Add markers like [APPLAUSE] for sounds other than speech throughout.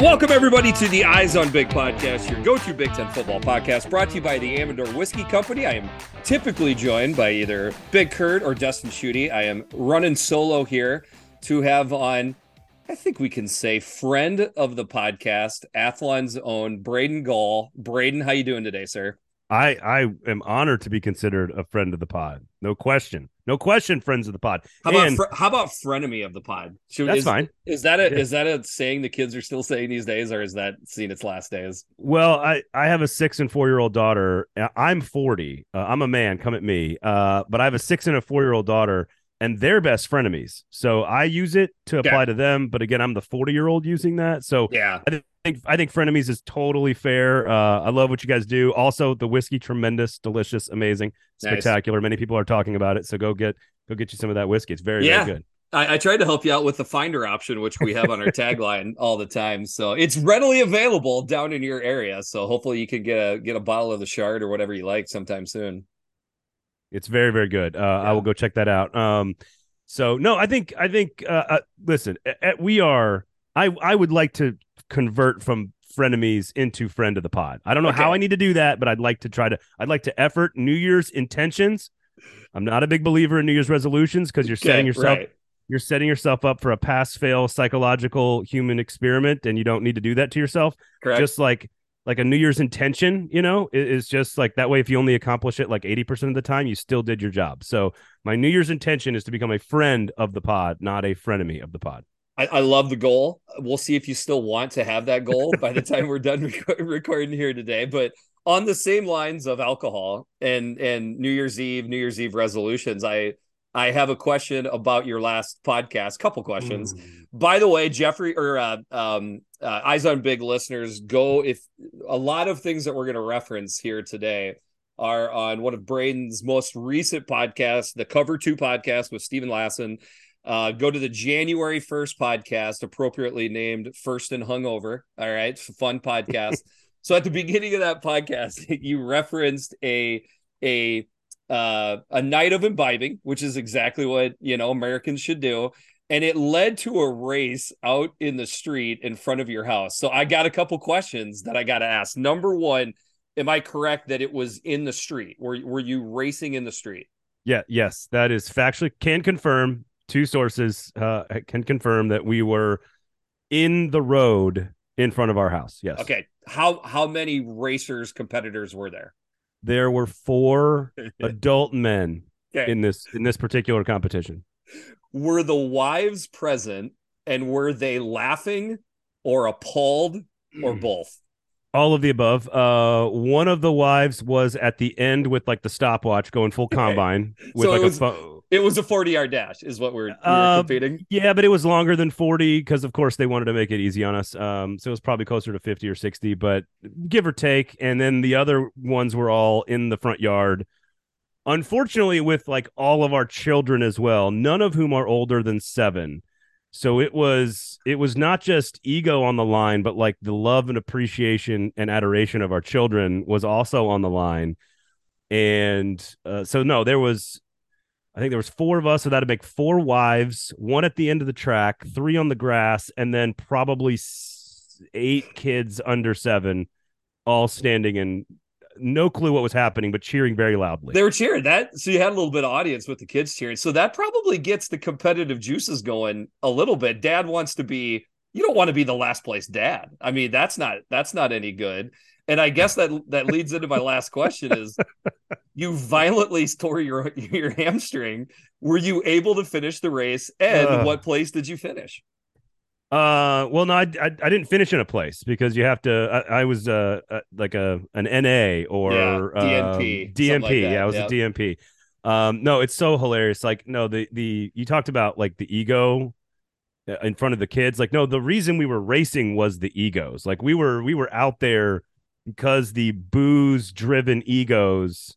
Welcome, everybody, to the Eyes on Big podcast, your go to Big Ten football podcast, brought to you by the Amador Whiskey Company. I am typically joined by either Big Kurt or Dustin Schutte. I am running solo here to have on, I think we can say, friend of the podcast, Athlon's own Braden Gall. Braden, how you doing today, sir? I I am honored to be considered a friend of the pod. No question. No question, friends of the pod. How about fr- how about frenemy of the pod? Should, that's is, fine. Is that a yeah. is that a saying the kids are still saying these days, or is that seen its last days? Well, I I have a six and four year old daughter. I'm 40. Uh, I'm a man. Come at me. Uh, but I have a six and a four year old daughter, and they're best frenemies. So I use it to apply yeah. to them. But again, I'm the 40 year old using that. So yeah, I think I think frenemies is totally fair. Uh, I love what you guys do. Also, the whiskey, tremendous, delicious, amazing, spectacular. Nice. Many people are talking about it. So go get go get you some of that whiskey. It's very yeah. very good. I, I, tried to help you out with the finder option, which we have on our [LAUGHS] tagline all the time. So it's readily available down in your area. So hopefully you can get a get a bottle of the shard or whatever you like sometime soon. It's very very good. Uh, yeah. I will go check that out. Um, so no, I think I think uh, uh, listen, we are. I I would like to convert from frenemies into friend of the pod. I don't know okay. how I need to do that, but I'd like to try to. I'd like to effort New Year's intentions. I'm not a big believer in New Year's resolutions because you're okay, setting yourself. Right. You're setting yourself up for a pass fail psychological human experiment, and you don't need to do that to yourself. Correct. Just like like a New Year's intention, you know, is just like that way. If you only accomplish it like 80% of the time, you still did your job. So my New Year's intention is to become a friend of the pod, not a frenemy of the pod. I, I, love the goal. We'll see if you still want to have that goal by the time we're done [LAUGHS] rec- recording here today. But on the same lines of alcohol and and New Year's Eve, New Year's Eve resolutions, I I have a question about your last podcast. Couple questions. Mm. By the way, Jeffrey or uh, um, uh, Eyes on Big listeners, go if a lot of things that we're going to reference here today are on one of Braden's most recent podcasts, the Cover Two podcast with Steven Lassan uh, go to the January 1st podcast, appropriately named First and Hungover. All right. It's a fun [LAUGHS] podcast. so at the beginning of that podcast, [LAUGHS] you referenced a a uh, a night of imbibing, which is exactly what you know Americans should do. And it led to a race out in the street in front of your house. So I got a couple questions that I got to ask. Number one, am I correct that it was in the street? Were were you racing in the street? Yeah, yes, that is factually can confirm two sources uh, can confirm that we were in the road in front of our house. Yes. Okay. How how many racers competitors were there? There were four [LAUGHS] adult men okay. in this in this particular competition. Were the wives present and were they laughing or appalled or both? All of the above. Uh, one of the wives was at the end with like the stopwatch going full combine with so like was, a phone it was a 40 yard dash, is what we're, uh, competing. Yeah, but it was longer than 40 because, of course, they wanted to make it easy on us. Um, so it was probably closer to 50 or 60, but give or take. And then the other ones were all in the front yard. Unfortunately, with like all of our children as well, none of whom are older than seven. So it was it was not just ego on the line, but like the love and appreciation and adoration of our children was also on the line. And uh, so no, there was I think there was four of us, so that'd make four wives, one at the end of the track, three on the grass, and then probably eight kids under seven, all standing and no clue what was happening, but cheering very loudly. They were cheering that, so you had a little bit of audience with the kids cheering. So that probably gets the competitive juices going a little bit. Dad wants to be. You don't want to be the last place dad. I mean, that's not that's not any good. And I guess that that leads into my last question is you violently tore your your hamstring. Were you able to finish the race and uh, what place did you finish? Uh, well, no, I, I, I didn't finish in a place because you have to. I, I was uh, uh like a an NA or yeah, DNP, um, DNP. Like yeah, I was yep. a DNP. Um, no, it's so hilarious. Like, no, the the you talked about like the ego uh, in front of the kids. Like, no, the reason we were racing was the egos. Like, we were we were out there because the booze driven egos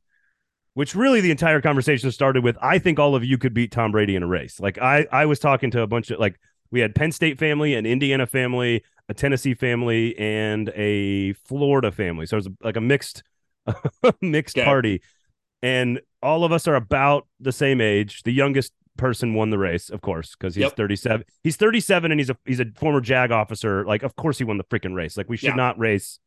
which really the entire conversation started with i think all of you could beat tom brady in a race like i i was talking to a bunch of like we had penn state family an indiana family a tennessee family and a florida family so it was like a mixed [LAUGHS] mixed party and all of us are about the same age the youngest person won the race, of course, because he's Yep. 37. He's 37 and he's a he's a former JAG officer. Like, of course he won the freaking race. Like, we should Yeah. not race.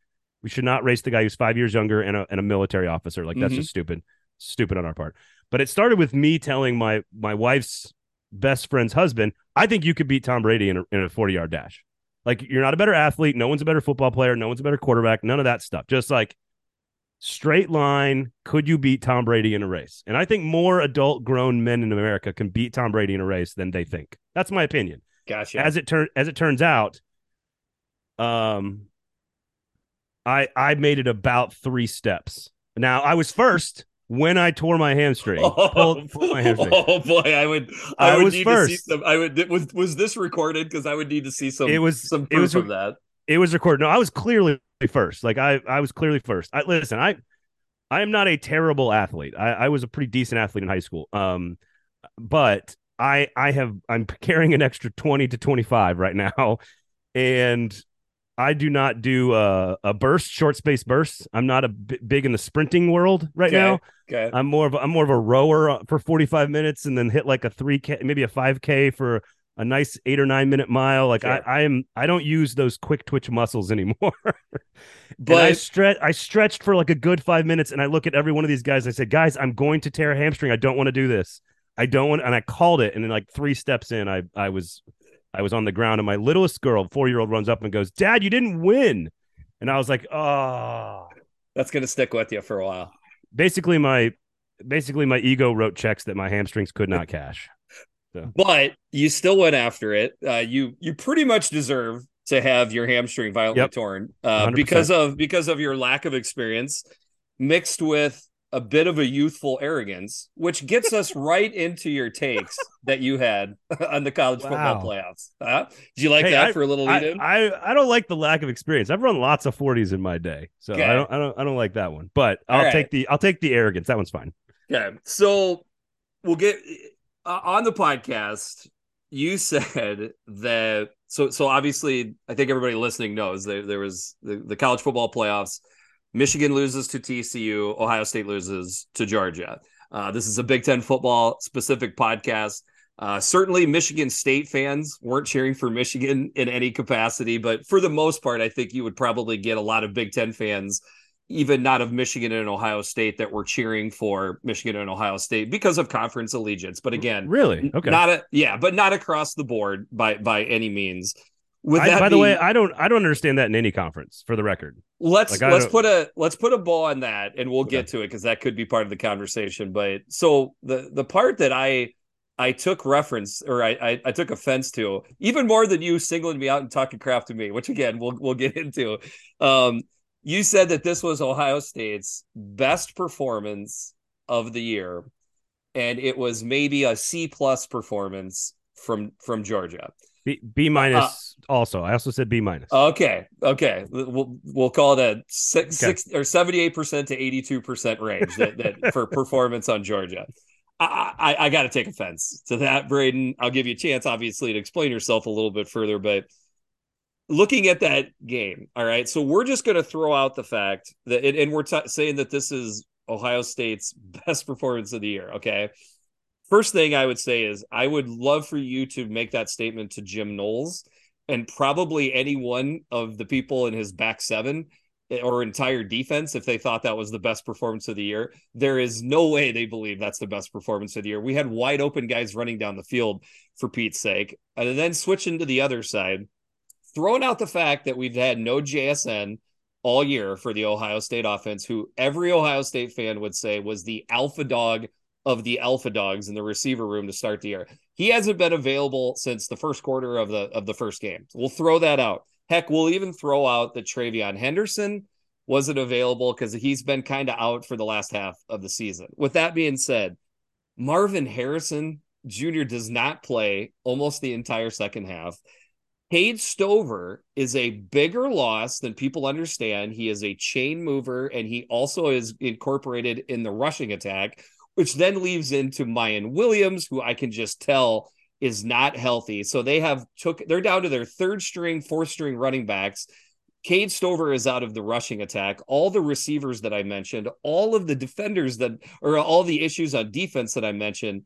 We should not race the guy who's five years younger and a and a military officer. Like, that's Mhm. just stupid, stupid on our part. But it started with me telling my my wife's best friend's husband, I think you could beat Tom Brady in a, in a 40 yard dash. Like, you're not a better athlete. No one's a better football player. No one's a better quarterback. None of that stuff. Just like straight line. Could you beat Tom Brady in a race? And I think more adult grown men in America can beat Tom Brady in a race than they think. That's my opinion. Gotcha. As it turn as it turns out, um, I I made it about three steps. Now I was first when I tore my hamstring. [LAUGHS] Pulled, pulled my hamstring. Oh boy, I would. I, I would was need to see first. some. I would. Was was this recorded? Because I would need to see some. It was- some it was- of that. it was recorded. No, I was clearly first. Like I, I was clearly first. I listen. I, I am not a terrible athlete. I, I was a pretty decent athlete in high school. Um, but I, I have, I'm carrying an extra twenty to twenty five right now, [LAUGHS] and I do not do a, a burst, short space bursts. I'm not a b- big in the sprinting world right Okay. now. Okay. I'm more of a, I'm more of a rower uh, for 45 minutes and then hit like a 3k maybe a 5k for a nice 8 or 9 minute mile like Sure. I I am I don't use those quick twitch muscles [LAUGHS] anymore. But and I stretch I stretched for like a good 5 minutes and I look at every one of these guys and I said, "Guys, I'm going to tear a hamstring. I don't want to do this. I don't want and I called it and then like 3 steps in I I was I was on the ground and my littlest girl, 4-year-old runs up and goes, "Dad, you didn't win." And I was like, "Oh." that's gonna stick with you for a while. basically my basically my ego wrote checks that my hamstrings could not cash. But you still went after it. Uh, you you pretty much deserve to have your hamstring violently Yep. torn uh, because of because of your lack of experience, mixed with a bit of a youthful arrogance, which gets us [LAUGHS] right into your takes that you had [LAUGHS] on the college football playoffs. Huh? Did you like Hey, that for a little lead I, in? I I don't like the lack of experience. I've run lots of 40s in my day. So Okay. I don't I don't I don't like that one. But I'll right. take the I'll take the arrogance. That one's fine. Okay, so we'll get uh, on the podcast. You said that so so obviously I think everybody listening knows there there was the, the college football playoffs. Michigan loses to TCU. Ohio State loses to Georgia. Uh, this is a Big Ten football specific podcast. Uh, certainly, Michigan State fans weren't cheering for Michigan in any capacity, but for the most part, I think you would probably get a lot of Big Ten fans even not of Michigan and Ohio State that were cheering for Michigan and Ohio State because of conference allegiance. But again, Really? Okay. not a yeah, but not across the board by by any means. I, by the way, I don't I don't understand that in any conference for the record. let's like, let's don't- put a let's put a bow on that and we'll get to it because that could be part of the conversation. But so the the part that I I took reference or I, I I took offense to even more than you singling me out and talking crap to me, which again we'll we'll get [LAUGHS] into. Um, you said that this was Ohio State's best performance of the year, and it was maybe a C plus performance from from Georgia. B B minus also. I also said B minus. Okay, okay, we'll we'll call it a six, Okay. six or seventy eight percent to eighty two percent range that, that [LAUGHS] for performance on Georgia. I I, I got to take offense to that, Braden. I'll give you a chance, obviously, to explain yourself a little bit further, but looking at that game, all right. So we're just going to throw out the fact that, and, and we're t- saying that this is Ohio State's [LAUGHS] best performance of the year. Okay. First thing I would say is I would love for you to make that statement to Jim Knowles and probably any one of the people in his back seven or entire defense if they thought that was the best performance of the year. There is no way they believe that's the best performance of the year. We had wide open guys running down the field for Pete's sake. And then switching to the other side, throwing out the fact that we've had no JSN all year for the Ohio State offense, who every Ohio State fan would say was the alpha dog of the alpha dogs in the receiver room to start the year. He hasn't been available since the first quarter of the of the first game. We'll throw that out. Heck, we'll even throw out that TreVeyon Henderson wasn't available because he's been kind of out for the last half of the season. With that being said, Marvin Harrison Jr. does not play almost the entire second half. Cade Stover is a bigger loss than people understand. He is a chain mover and he also is incorporated in the rushing attack, which then leaves into Miyan Williams, who I can just tell is not healthy. So they have took they're down to their third string, fourth string running backs. Cade Stover is out of the rushing attack. All the receivers that I mentioned, all of the defenders that or all the issues on defense that I mentioned,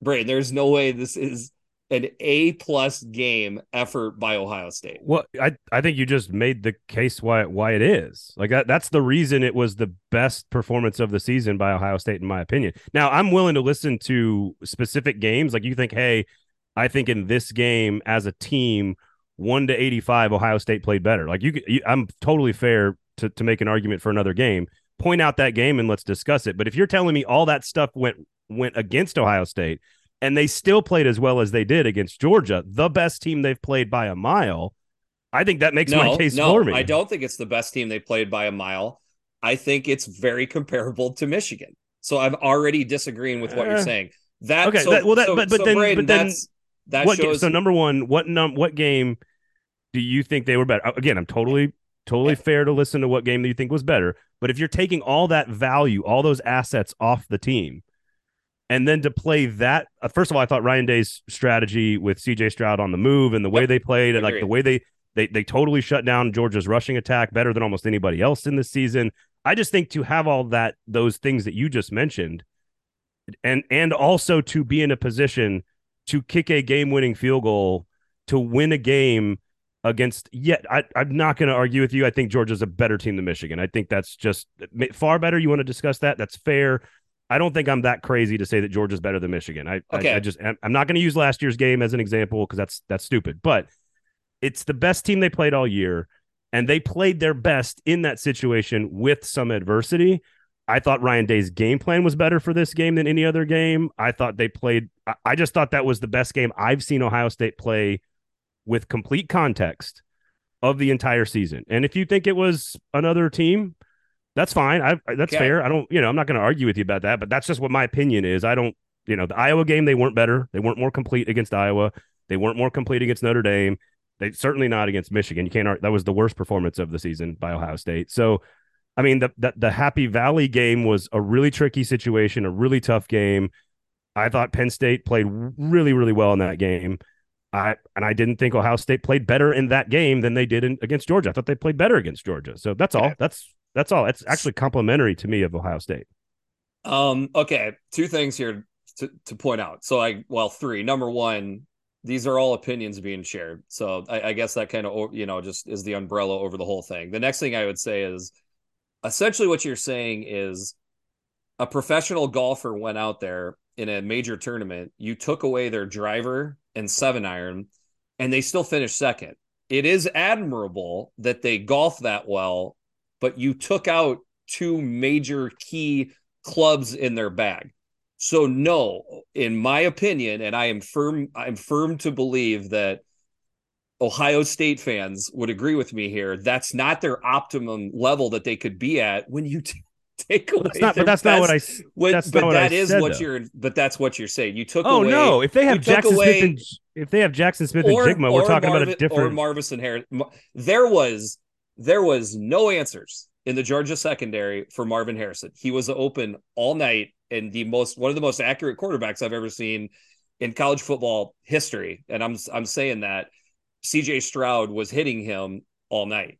Brain, there's no way this is an A plus game effort by Ohio State. Well, I, I think you just made the case why why it is. Like that that's the reason it was the best performance of the season by Ohio State in my opinion. Now, I'm willing to listen to specific games like you think, "Hey, I think in this game as a team, 1 to 85 Ohio State played better." Like you, you I'm totally fair to to make an argument for another game. Point out that game and let's discuss it. But if you're telling me all that stuff went went against Ohio State, and they still played as well as they did against Georgia, the best team they've played by a mile. I think that makes no, my case no, for me. I don't think it's the best team they played by a mile. I think it's very comparable to Michigan. So I'm already disagreeing with what uh, you're saying. That okay. So, that, well, that so, but but so then Braden, but then that what shows. so number one, what num what game do you think they were better? Again, I'm totally totally fair to listen to what game that you think was better. But if you're taking all that value, all those assets off the team, and then to play that, uh, first of all, I thought Ryan Day's strategy with CJ Stroud on the move and the way yep. they played, and like the way they they they totally shut down Georgia's rushing attack better than almost anybody else in this season. I just think to have all that those things that you just mentioned, and and also to be in a position to kick a game winning field goal to win a game against yet I, i'm not going to argue with you. I think georgia's a better team than michigan. I think that's just far better. You want to discuss that? That's fair I don't think I'm that crazy to say that Georgia's better than Michigan. I, okay. I, I just I'm not going to use last year's game as an example because that's that's stupid. But it's the best team they played all year, and they played their best in that situation with some adversity. I thought Ryan Day's game plan was better for this game than any other game. I thought they played. I, I just thought that was the best game I've seen Ohio State play with complete context of the entire season. And if you think it was another team, that's fine. I that's okay. fair. I don't, you know, I'm not going to argue with you about that, but that's just what my opinion is. I don't, you know, the Iowa game they weren't better. They weren't more complete against Iowa. They weren't more complete against Notre Dame. They certainly not against Michigan. You can't. Argue that was the worst performance of the season by Ohio State. So, I mean, the, the the Happy Valley game was a really tricky situation, a really tough game. I thought Penn State played really, really well in that game. I and I didn't think Ohio State played better in that game than they did in, against Georgia. I thought they played better against Georgia. So that's all. That's that's all. It's actually complimentary to me of Ohio State. Um. Okay. Two things here to, to point out. So I well three. Number one, these are all opinions being shared. So I, I guess that kind of you know just is the umbrella over the whole thing. The next thing I would say is essentially what you're saying is a professional golfer went out there in a major tournament. You took away their driver and seven iron, and they still finished second. It is admirable that they golf that well but you took out two major key clubs in their bag. So no, in my opinion, and I am firm, I'm firm to believe that Ohio State fans would agree with me here. That's not their optimum level that they could be at when you [LAUGHS] t- [LAUGHS] take away. That's not, but that's best, not what I. What, that's but not that what is said, what though. you're. But that's what you're saying. You took. Oh away, no! If they have Jackson away, Smith and if they have Jaxon Smith or, and Njigba, we're talking Marvin, about a different. Or Marvin Harris. There was there was no answers in the Georgia secondary for Marvin Harrison. He was open all night and the most one of the most accurate quarterbacks I've ever seen in college football history. And I'm I'm saying that CJ Stroud was hitting him all night.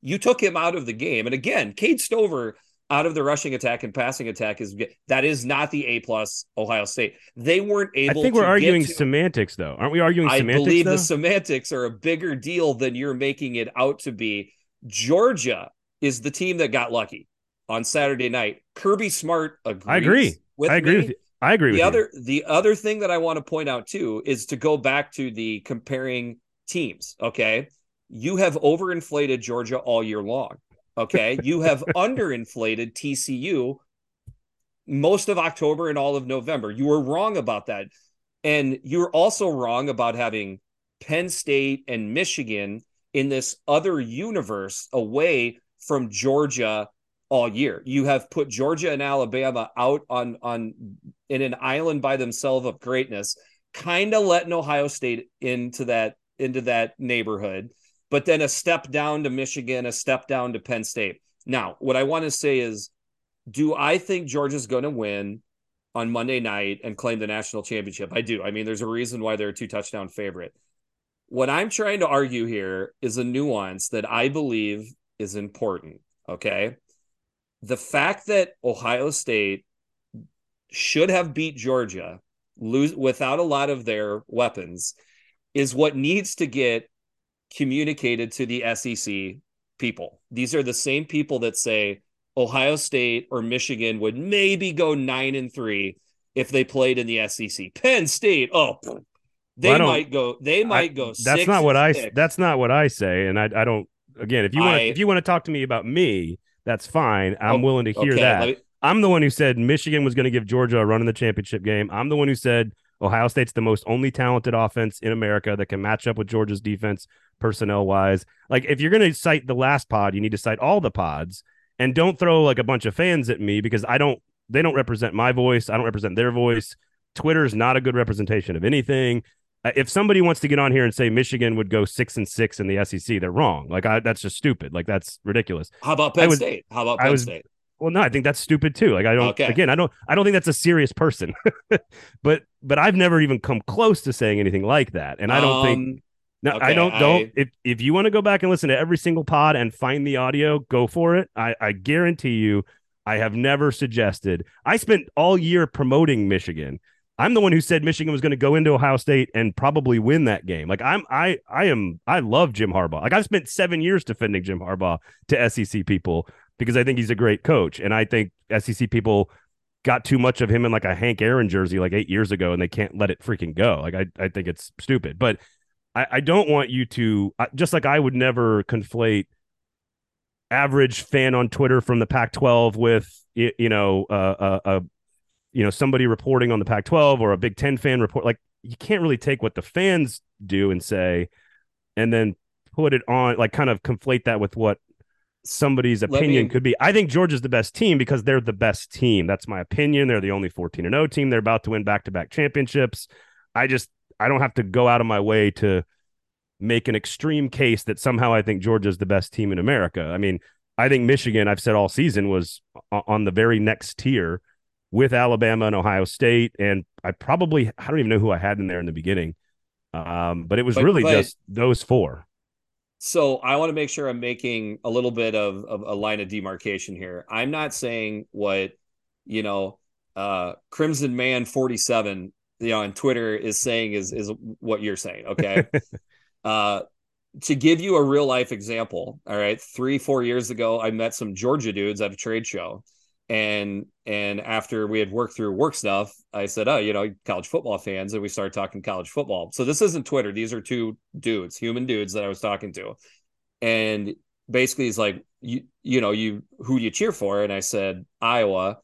You took him out of the game. And again, Cade Stover out of the rushing attack and passing attack is that is not the A plus Ohio State. They weren't able. I think we're arguing to, semantics, though, aren't we? Arguing I semantics. I believe though? the semantics are a bigger deal than you're making it out to be. Georgia is the team that got lucky on Saturday night. Kirby Smart agrees. I agree. With I agree me. with you. I agree the with other you. the other thing that I want to point out too is to go back to the comparing teams. Okay, you have overinflated Georgia all year long. Okay, you have underinflated TCU most of October and all of November. You were wrong about that, and you were also wrong about having Penn State and Michigan in this other universe away from Georgia all year. You have put Georgia and Alabama out on on in an island by themselves of greatness, kind of letting Ohio State into that into that neighborhood, but then a step down to Michigan, a step down to Penn State. Now, what I want to say is, do I think Georgia's going to win on Monday night and claim the national championship? I do. I mean, there's a reason why they're a two touchdown favorite. What I'm trying to argue here is a nuance that I believe is important. Okay. The fact that Ohio State should have beat Georgia lose without a lot of their weapons is what needs to get communicated to the SEC people. These are the same people that say Ohio State or Michigan would maybe go 9 and 3 if they played in the SEC. Penn State, oh, they well, might go they might I, go That's not what I that's not what I say and I I don't again, if you want if you want to talk to me about me, that's fine. I'm oh, willing to hear okay, that. Me, I'm the one who said Michigan was going to give Georgia a run in the championship game. I'm the one who said Ohio State's the most only talented offense in America that can match up with Georgia's defense personnel wise. Like if you're going to cite the last pod, you need to cite all the pods and don't throw like a bunch of fans at me because I don't they don't represent my voice. I don't represent their voice. Twitter is not a good representation of anything. Uh, if somebody wants to get on here and say Michigan would go six and six in the SEC, they're wrong. Like I, that's just stupid. Like that's ridiculous. How about Penn State? How about Penn was, State? Well, no, I think that's stupid too. Like I don't. Okay. Again, I don't. I don't think that's a serious person. [LAUGHS] but but I've never even come close to saying anything like that, and I don't um, think. No, okay, I don't. Don't. I, if if you want to go back and listen to every single pod and find the audio, go for it. I I guarantee you, I have never suggested. I spent all year promoting Michigan I'm the one who said Michigan was going to go into Ohio State and probably win that game. Like I'm, I, I am, I love Jim Harbaugh. Like I've spent seven years defending Jim Harbaugh to SEC people because I think he's a great coach, and I think SEC people got too much of him in like a Hank Aaron jersey like eight years ago, and they can't let it freaking go. Like I, I think it's stupid, but I, I don't want you to just like I would never conflate average fan on Twitter from the Pac-12 with you know uh, a you know somebody reporting on the Pac-12 or a Big Ten fan report. Like you can't really take what the fans do and say, and then put it on like kind of conflate that with what somebody's opinion me... could be. I think Georgia's the best team because they're the best team. That's my opinion. They're the only 14 and 0 team. They're about to win back-to-back championships. I just I don't have to go out of my way to make an extreme case that somehow I think Georgia's the best team in America. I mean, I think Michigan, I've said all season was on the very next tier with Alabama and Ohio State, and I probably I don't even know who I had in there in the beginning, um, but it was but, really but, just those four. So I want to make sure I'm making a little bit of, of a line of demarcation here. I'm not saying what you know, uh, Crimson Man 47, you know, on Twitter is saying is is what you're saying. Okay. [LAUGHS] uh, to give you a real life example, all right, three, four years ago, I met some Georgia dudes at a trade show and and after we had worked through work stuff i said oh you know college football fans and we started talking college football. So this isn't twitter. These are two dudes human dudes that i was talking to. And basically he's like you you know you who do you cheer for? And i said iowa. And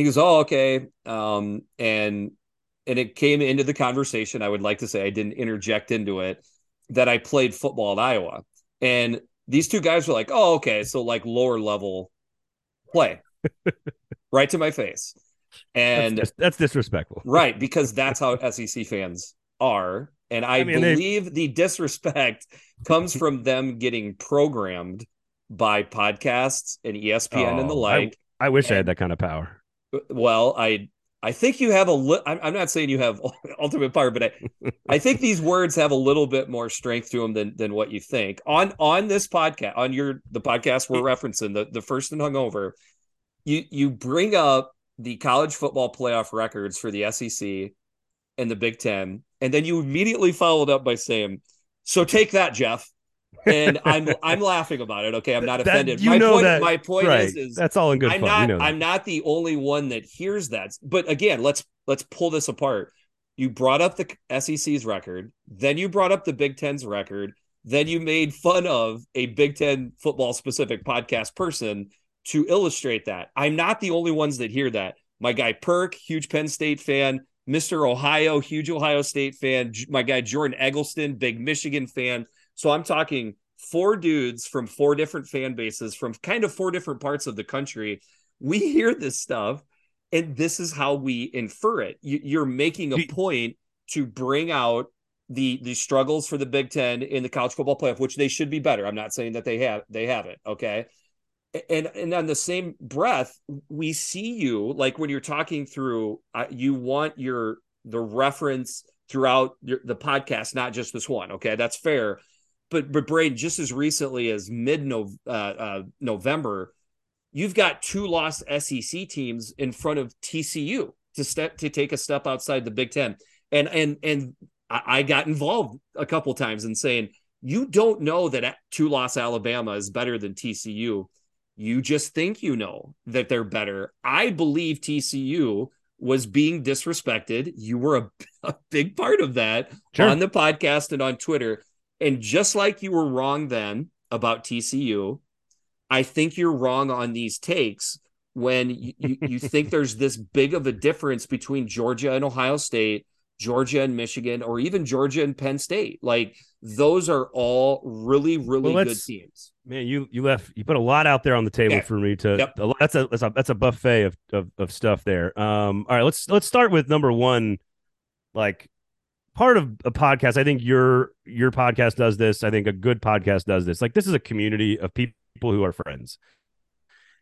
he goes oh okay. Um and and it came into the conversation i would like to say i didn't interject into it that i played football at iowa. And these two guys were like oh okay so like lower level play right to my face. And that's, that's, disrespectful. Right, because that's how [LAUGHS] SEC fans are. And I, I mean, believe they... the disrespect comes from them getting programmed by podcasts and ESPN oh, and the oh, like. I, I wish and, I had that kind of power. Well, I I think you have a li- I'm, I'm not saying you have [LAUGHS] ultimate power, but I, I think [LAUGHS] these words have a little bit more strength to them than than what you think. On on this podcast, on your the podcast we're referencing, the the first and hungover, you you bring up the college football playoff records for the SEC and the Big Ten, and then you immediately followed up by saying, "So take that, Jeff." and I'm [LAUGHS] I'm laughing about it. Okay, I'm not offended. That, you my know point, that, my point right. is, is that's all in good I'm fun. not you know I'm not the only one that hears that. But again, let's let's pull this apart. You brought up the SEC's record, then you brought up the Big Ten's record, then you made fun of a Big Ten football specific podcast person to illustrate that. I'm not the only ones that hear that. My guy Perk, huge Penn State fan. Mr. Ohio, huge Ohio State fan. My guy Jordan Eggleston, big Michigan fan. So I'm talking four dudes from four different fan bases from kind of four different parts of the country. We hear this stuff, and this is how we infer it. You're making a point to bring out the the struggles for the Big Ten in the college football playoff, which they should be better. I'm not saying that they have they haven't. Okay, and and on the same breath we see you like when you're talking through uh, you want your the reference throughout your, the podcast not just this one okay that's fair but but Braden just as recently as mid uh, uh, November you've got two lost SEC teams in front of TCU to step to take a step outside the Big Ten. And and and I, I got involved a couple times in saying you don't know that two loss Alabama is better than TCU. You just think you know that they're better. I believe TCU was being disrespected. You were a, [LAUGHS] a big part of that sure. on the podcast and on Twitter. And just like you were wrong then about TCU, I think you're wrong on these takes when you, you, you think [LAUGHS] there's this big of a difference between Georgia and Ohio State, Georgia and Michigan, or even Georgia and Penn State. Like those are all really, really well, good teams. Man, you you left you put a lot out there on the table yeah. for me to. Yep. That's a that's a that's a buffet of, of of stuff there. Um, all right, let's let's start with number one. Like part of a podcast, I think your your podcast does this. I think a good podcast does this. Like this is a community of people who are friends.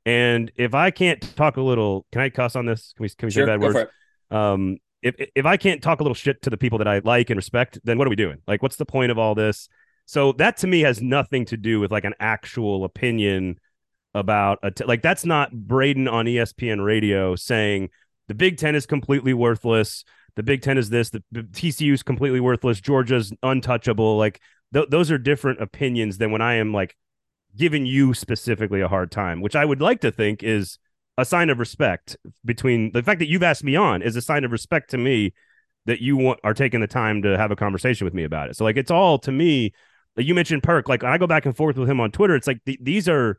And if I can't talk a little, can I cuss on this? Can we can we sure, say bad words? Um, if if I can't talk a little shit to the people that I like and respect, then what are we doing? Like, what's the point of all this? So that to me has nothing to do with like an actual opinion about a t- like that's not Braden on ESPN radio saying the Big Ten is completely worthless. The Big Ten is this. The, the TCU is completely worthless. Georgia's untouchable. Like th- those are different opinions than when I am like giving you specifically a hard time, which I would like to think is a sign of respect between the fact that you've asked me on is a sign of respect to me that you want are taking the time to have a conversation with me about it. So like it's all to me. You mentioned Perk. Like I go back and forth with him on Twitter. It's like th- these are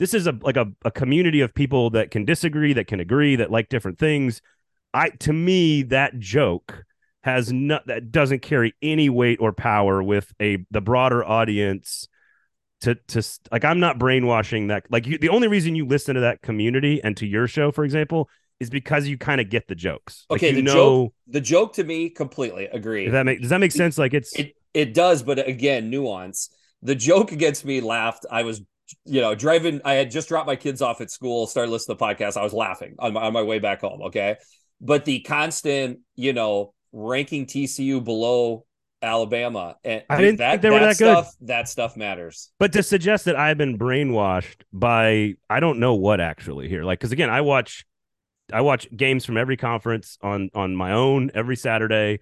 this is a like a, a community of people that can disagree, that can agree, that like different things. I to me that joke has not that doesn't carry any weight or power with a the broader audience to to like I'm not brainwashing that like you, the only reason you listen to that community and to your show for example is because you kind of get the jokes. Okay, like the know, joke the joke to me completely agree. Does that make does that make sense? Like it's it, it does, but again, nuance. The joke against me laughed. I was you know driving. I had just dropped my kids off at school, started listening to the podcast. I was laughing on my on my way back home. Okay, but the constant you know ranking TCU below Alabama. And I didn't that, think they were that, stuff, good. That stuff matters. But to suggest that I've been brainwashed by I don't know what actually here. Like because again, I watch I watch games from every conference on on my own every Saturday.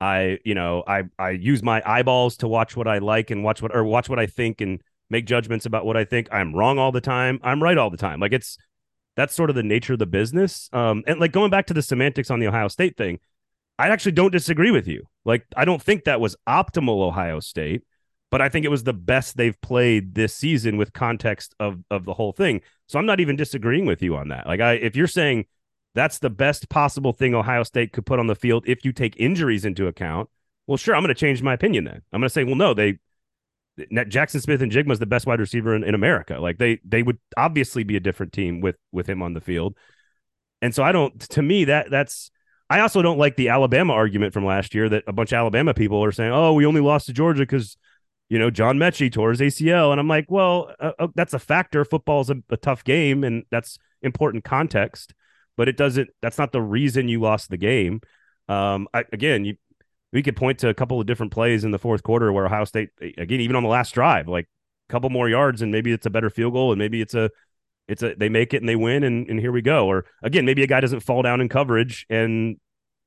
I you know I I use my eyeballs to watch what I like and watch what or watch what I think and make judgments about what I think. I'm wrong all the time. I'm right all the time. Like it's that's sort of the nature of the business. Um and like going back to the semantics on the Ohio State thing I actually don't disagree with you. Like, I don't think that was optimal Ohio State, but I think it was the best they've played this season with context of of the whole thing. So I'm not even disagreeing with you on that. Like, I if you're saying that's the best possible thing Ohio State could put on the field if you take injuries into account, well, sure, I'm going to change my opinion then. I'm going to say, well, no, they Jaxon Smith-Njigba is the best wide receiver in, in America. Like they they would obviously be a different team with with him on the field. And so I don't to me that that's I also don't like the Alabama argument from last year that a bunch of Alabama people are saying, "Oh, we only lost to Georgia because." You know, John Metchie tore his ACL. And I'm like, well, uh, uh, that's a factor. Football is a, a tough game, and that's important context, but it doesn't, that's not the reason you lost the game. Um, I, again, you, we could point to a couple of different plays in the fourth quarter where Ohio State, again, even on the last drive, like a couple more yards, and maybe it's a better field goal, and maybe it's a it's a they make it and they win and, and here we go. Or again, maybe a guy doesn't fall down in coverage and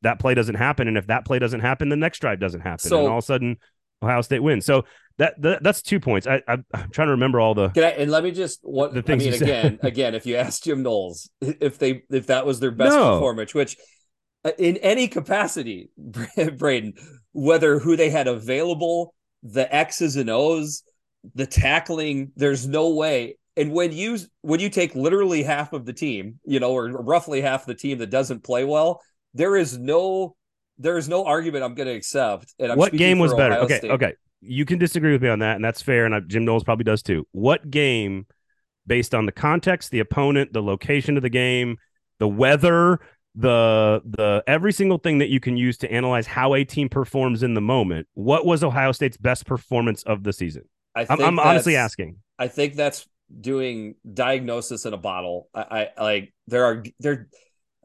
that play doesn't happen. And if that play doesn't happen, the next drive doesn't happen. So, and all of a sudden Ohio State wins. So that, that that's two points. I, I am trying to remember all the. Can I, and let me just what the things I mean again [LAUGHS] again if you ask Jim Knowles if they if that was their best no. performance, which uh, in any capacity, [LAUGHS] Braden, whether who they had available, the X's and O's, the tackling, there's no way and when you when you take literally half of the team, you know, or roughly half the team that doesn't play well, there is no there is no argument I'm going to accept. And I'm what game was better? Ohio okay, State. okay, you can disagree with me on that, and that's fair. And I, Jim Knowles probably does too. What game, based on the context, the opponent, the location of the game, the weather, the the every single thing that you can use to analyze how a team performs in the moment. What was Ohio State's best performance of the season? I am I'm honestly asking. I think that's doing diagnosis in a bottle. I, I like there are there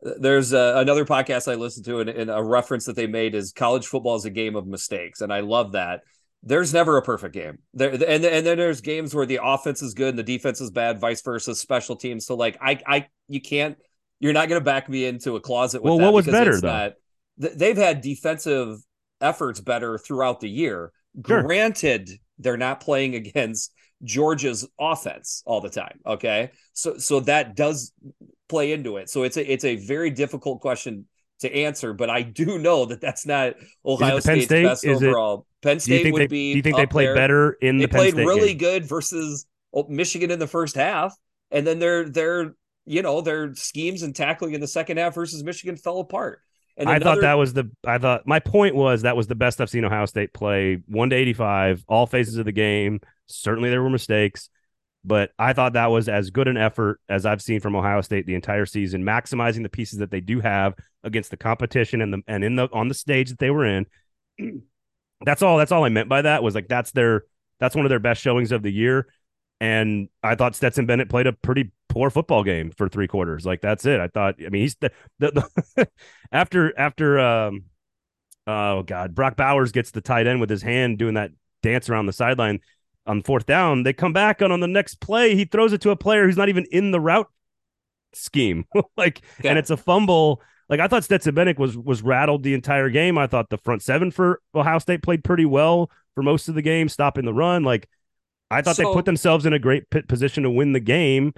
there's a, another podcast I listened to and, and, a reference that they made is college football is a game of mistakes, and I love that. There's never a perfect game. There and and then there's games where the offense is good and the defense is bad, vice versa, special teams. So like I I you can't you're not going to back me into a closet. well, what was better though? Not, they've had defensive efforts better throughout the year. Sure. Granted, they're not playing against Georgia's offense all the time. Okay, so so that does play into it. So it's a it's a very difficult question to answer, but I do know that that's not Ohio State's State? best Is overall. It, Penn State would they, be. Do you think they played there. better in they the? They played really game? good versus Michigan in the first half, and then their their you know their schemes and tackling in the second half versus Michigan fell apart. And I thought that was the. I thought my point was that was the best I've seen Ohio State play. One to eighty-five, all phases of the game. Certainly there were mistakes, but I thought that was as good an effort as I've seen from Ohio State the entire season, maximizing the pieces that they do have against the competition and the and in the on the stage that they were in. [CLEARS THROAT] That's all. That's all I meant by that was like that's their that's one of their best showings of the year. And I thought Stetson Bennett played a pretty poor football game for three quarters. Like that's it. I thought. I mean, he's the, the, the [LAUGHS] after after um oh god, Brock Bowers gets the tight end with his hand doing that dance around the sideline on fourth down. They come back and on the next play he throws it to a player who's not even in the route scheme. [LAUGHS] like, yeah. and it's a fumble. Like I thought Stetson Bennett was was rattled the entire game. I thought the front seven for Ohio State played pretty well for most of the game, stopping the run. Like I thought so, they put themselves in a great position to win the game.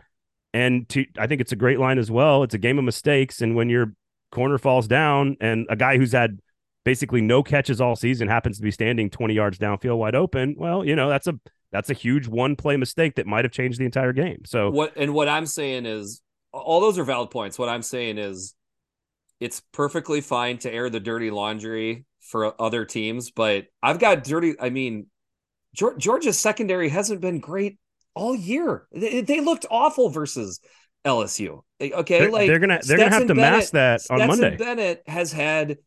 And to, I think it's a great line as well. It's a game of mistakes. And when your corner falls down and a guy who's had basically no catches all season happens to be standing 20 yards downfield wide open, well, you know, that's a that's a huge one play mistake that might have changed the entire game. So what and what I'm saying is all those are valid points. What I'm saying is it's perfectly fine to air the dirty laundry for other teams, but I've got dirty I mean Georgia's secondary hasn't been great all year. They, they looked awful versus LSU. Okay, they're, like they're gonna they're Stetson gonna have to Bennett, mask that on Stetson Monday. Bennett has had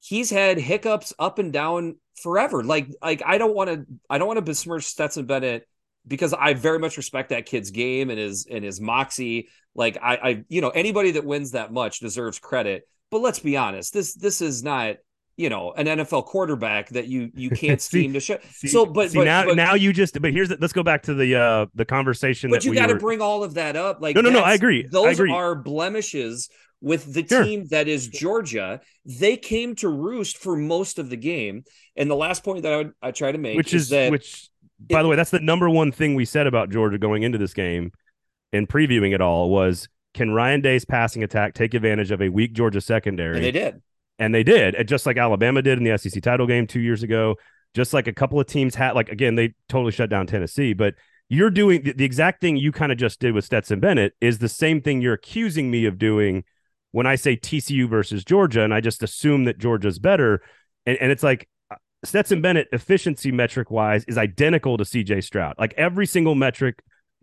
he's had hiccups up and down forever. Like like I don't want to I don't want to besmirch Stetson Bennett because I very much respect that kid's game and his and his moxie. Like I I you know anybody that wins that much deserves credit. But let's be honest, this this is not you know an NFL quarterback that you you [LAUGHS] can't see, seem to show. See, so, but, see, but now but, now you just but here's the, let's go back to the uh the conversation. But you got to were... bring all of that up. Like no, no, no. I agree. Those I agree. are blemishes with the sure. team that is Georgia. They came to roost for most of the game. And the last point that I would I try to make, which is, is that which, by it, the way, that's the number one thing we said about Georgia going into this game and previewing it all was can Ryan Day's passing attack take advantage of a weak Georgia secondary? And they did. And they did, just like Alabama did in the SEC title game two years ago. Just like a couple of teams had, like again, they totally shut down Tennessee. But you're doing the, the exact thing you kind of just did with Stetson Bennett is the same thing you're accusing me of doing when I say TCU versus Georgia, and I just assume that Georgia's better. And, and it's like uh, Stetson Bennett efficiency metric wise is identical to CJ Stroud. Like every single metric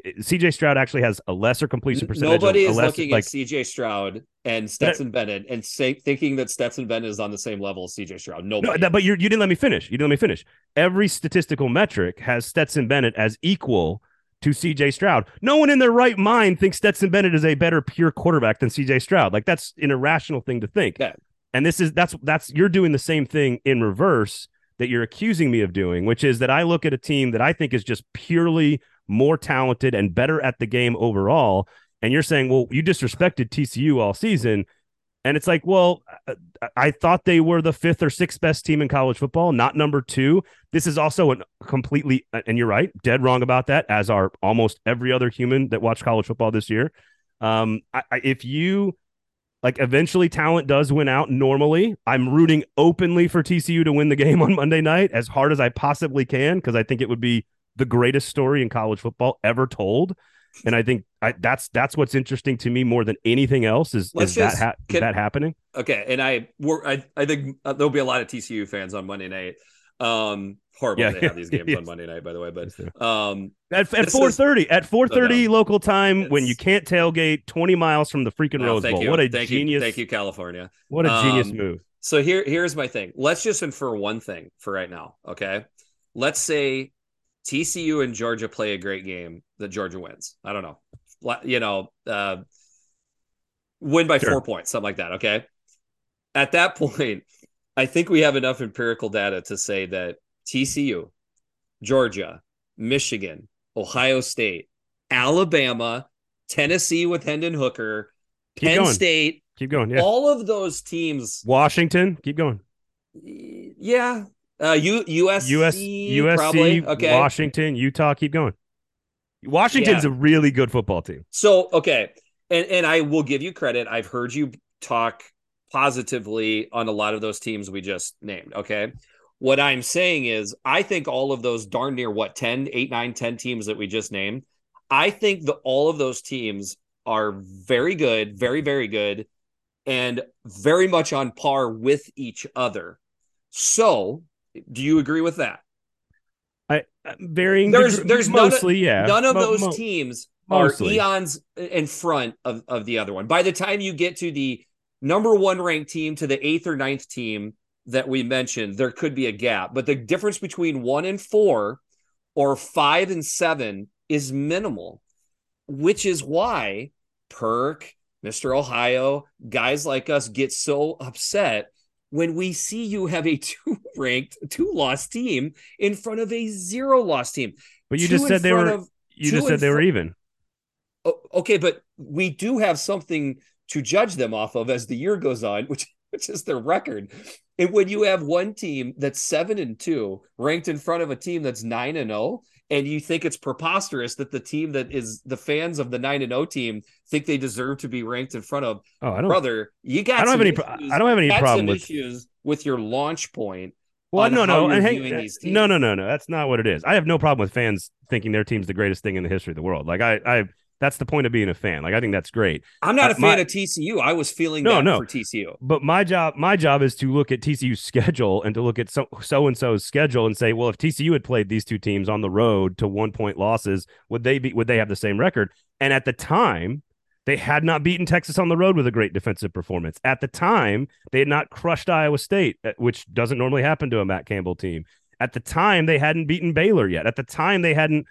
CJ Stroud actually has a lesser completion percentage. Nobody is looking like, at CJ Stroud and Stetson Bennett and say, thinking that Stetson Bennett is on the same level as CJ Stroud. Nobody. No, that, but you you didn't let me finish. You didn't let me finish. Every statistical metric has Stetson Bennett as equal to CJ Stroud. No one in their right mind thinks Stetson Bennett is a better pure quarterback than CJ Stroud. Like that's an irrational thing to think. Yeah. And this is that's that's you're doing the same thing in reverse that you're accusing me of doing, which is that I look at a team that I think is just purely more talented and better at the game overall. And you're saying, well, you disrespected TCU all season. And it's like, well, I thought they were the fifth or sixth best team in college football, not number two. This is also a completely, and you're right, dead wrong about that, as are almost every other human that watched college football this year. Um, I, I, if you like, eventually talent does win out normally. I'm rooting openly for TCU to win the [LAUGHS] game on Monday night as hard as I possibly can because I think it would be the greatest story in college football ever told. And I think I, that's that's what's interesting to me more than anything else is, is just, that ha- can, that happening. Okay, and I I I think uh, there'll be a lot of TCU fans on Monday night. Um, horrible yeah, they have these [LAUGHS] games yes. on Monday night, by the way. But um, at at four thirty at four thirty no, no. local time when you can't tailgate twenty miles from the freaking no, Rose Bowl. You. What a thank genius! You. Thank you, California. What a genius um, move. So here here's my thing. Let's just infer one thing for right now. Okay, let's say TCU and Georgia play a great game that Georgia wins. I don't know. You know, uh, win by sure. four points, something like that. Okay. At that [LAUGHS] point, I think we have enough empirical data to say that TCU, Georgia, Michigan, Ohio State, Alabama, Tennessee with Hendon Hooker, Keep Penn going. State, Keep going. Yeah. all of those teams. Washington. Keep going. Yeah. Uh, U, USC, US, USC, probably. Okay. Washington, Utah. Keep going. Washington's Yeah. a really good football team. So, okay. And, and I will give you credit. I've heard you talk positively on a lot of those teams we just named. Okay. What I'm saying is, I think all of those darn near what 10, 8, 9, 10 teams that we just named, I think that all of those teams are very good, very, very good, and very much on par with each other. So, do you agree with that? I varying. There's- there's none of- mostly yeah. None of Mo- those mo- teams mostly. are eons in front of, of the other one. By the time you get to the number one ranked team to the eighth or ninth team that we mentioned, there could be a gap. But the difference between one and four or five and seven is minimal, which is why Perk, Mr. Ohio, guys like us get so upset when we see you have a [LAUGHS] two ranked, two loss team in front of a zero loss team. But you Two just said they were. of- you just said they were even. Oh, okay, but we do have something to judge them off of as the year goes on, [LAUGHS] which which is their record. And when you have one team that's seven and two ranked in front of a team that's nine and zero, and you think it's preposterous that the team that is the fans of the nine and zero team think they deserve to be ranked in front of, Oh, I don't. brother, you got. I don't have any. issues- I don't have any problem with. issues with your launch point. Well, no, no, and hang- uh, these no, no, no, no. That's not what it is. I have no problem with fans thinking their team's the greatest thing in the history of the world. Like I, I, that's the point of being a fan. Like I think that's great. I'm not Uh, a fan my- of TCU. I was feeling No, that no. for TCU. But my job, my job is to look at TCU's schedule and to look at so so and so's schedule and say, well, if TCU had played these two teams on the road to one point losses, would they be? Would they have the same record? And at the time, they had not beaten Texas on the road with a great defensive performance. At the time, they had not crushed Iowa State, uh, which doesn't normally happen to a Matt Campbell team. At the time, they hadn't beaten Baylor yet. At the time, they hadn't,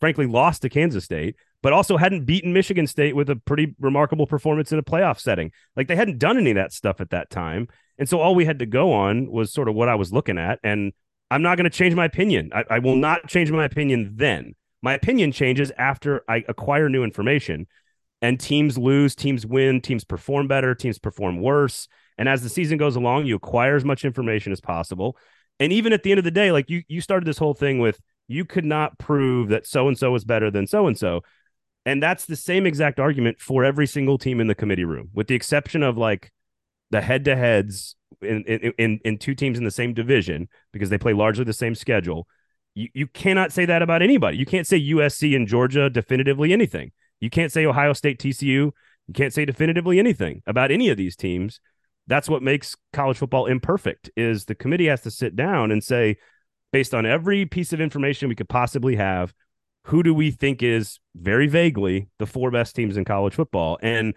frankly, lost to Kansas State, but also hadn't beaten Michigan State with a pretty remarkable performance in a playoff setting. Like they hadn't done any of that stuff at that time. And so all we had to go on was sort of what I was looking at. And I'm not going to change my opinion. I, I will not change my opinion then. My opinion changes after I acquire new information and teams lose, teams win, teams perform better, teams perform worse. And as the season goes along, you acquire as much information as possible. And even at the end of the day, like you, you started this whole thing with you could not prove that so and so is better than so and so. And that's the same exact argument for every single team in the committee room, with the exception of like the head to heads in, in, in, two teams in the same division because they play largely the same schedule. You, you cannot say that about anybody. You can't say USC and Georgia definitively anything. You can't say Ohio State, TCU. You can't say definitively anything about any of these teams. That's what makes college football imperfect is the committee has to sit down and say, based on every piece of information we could possibly have, who do we think is very vaguely the four best teams in college football? And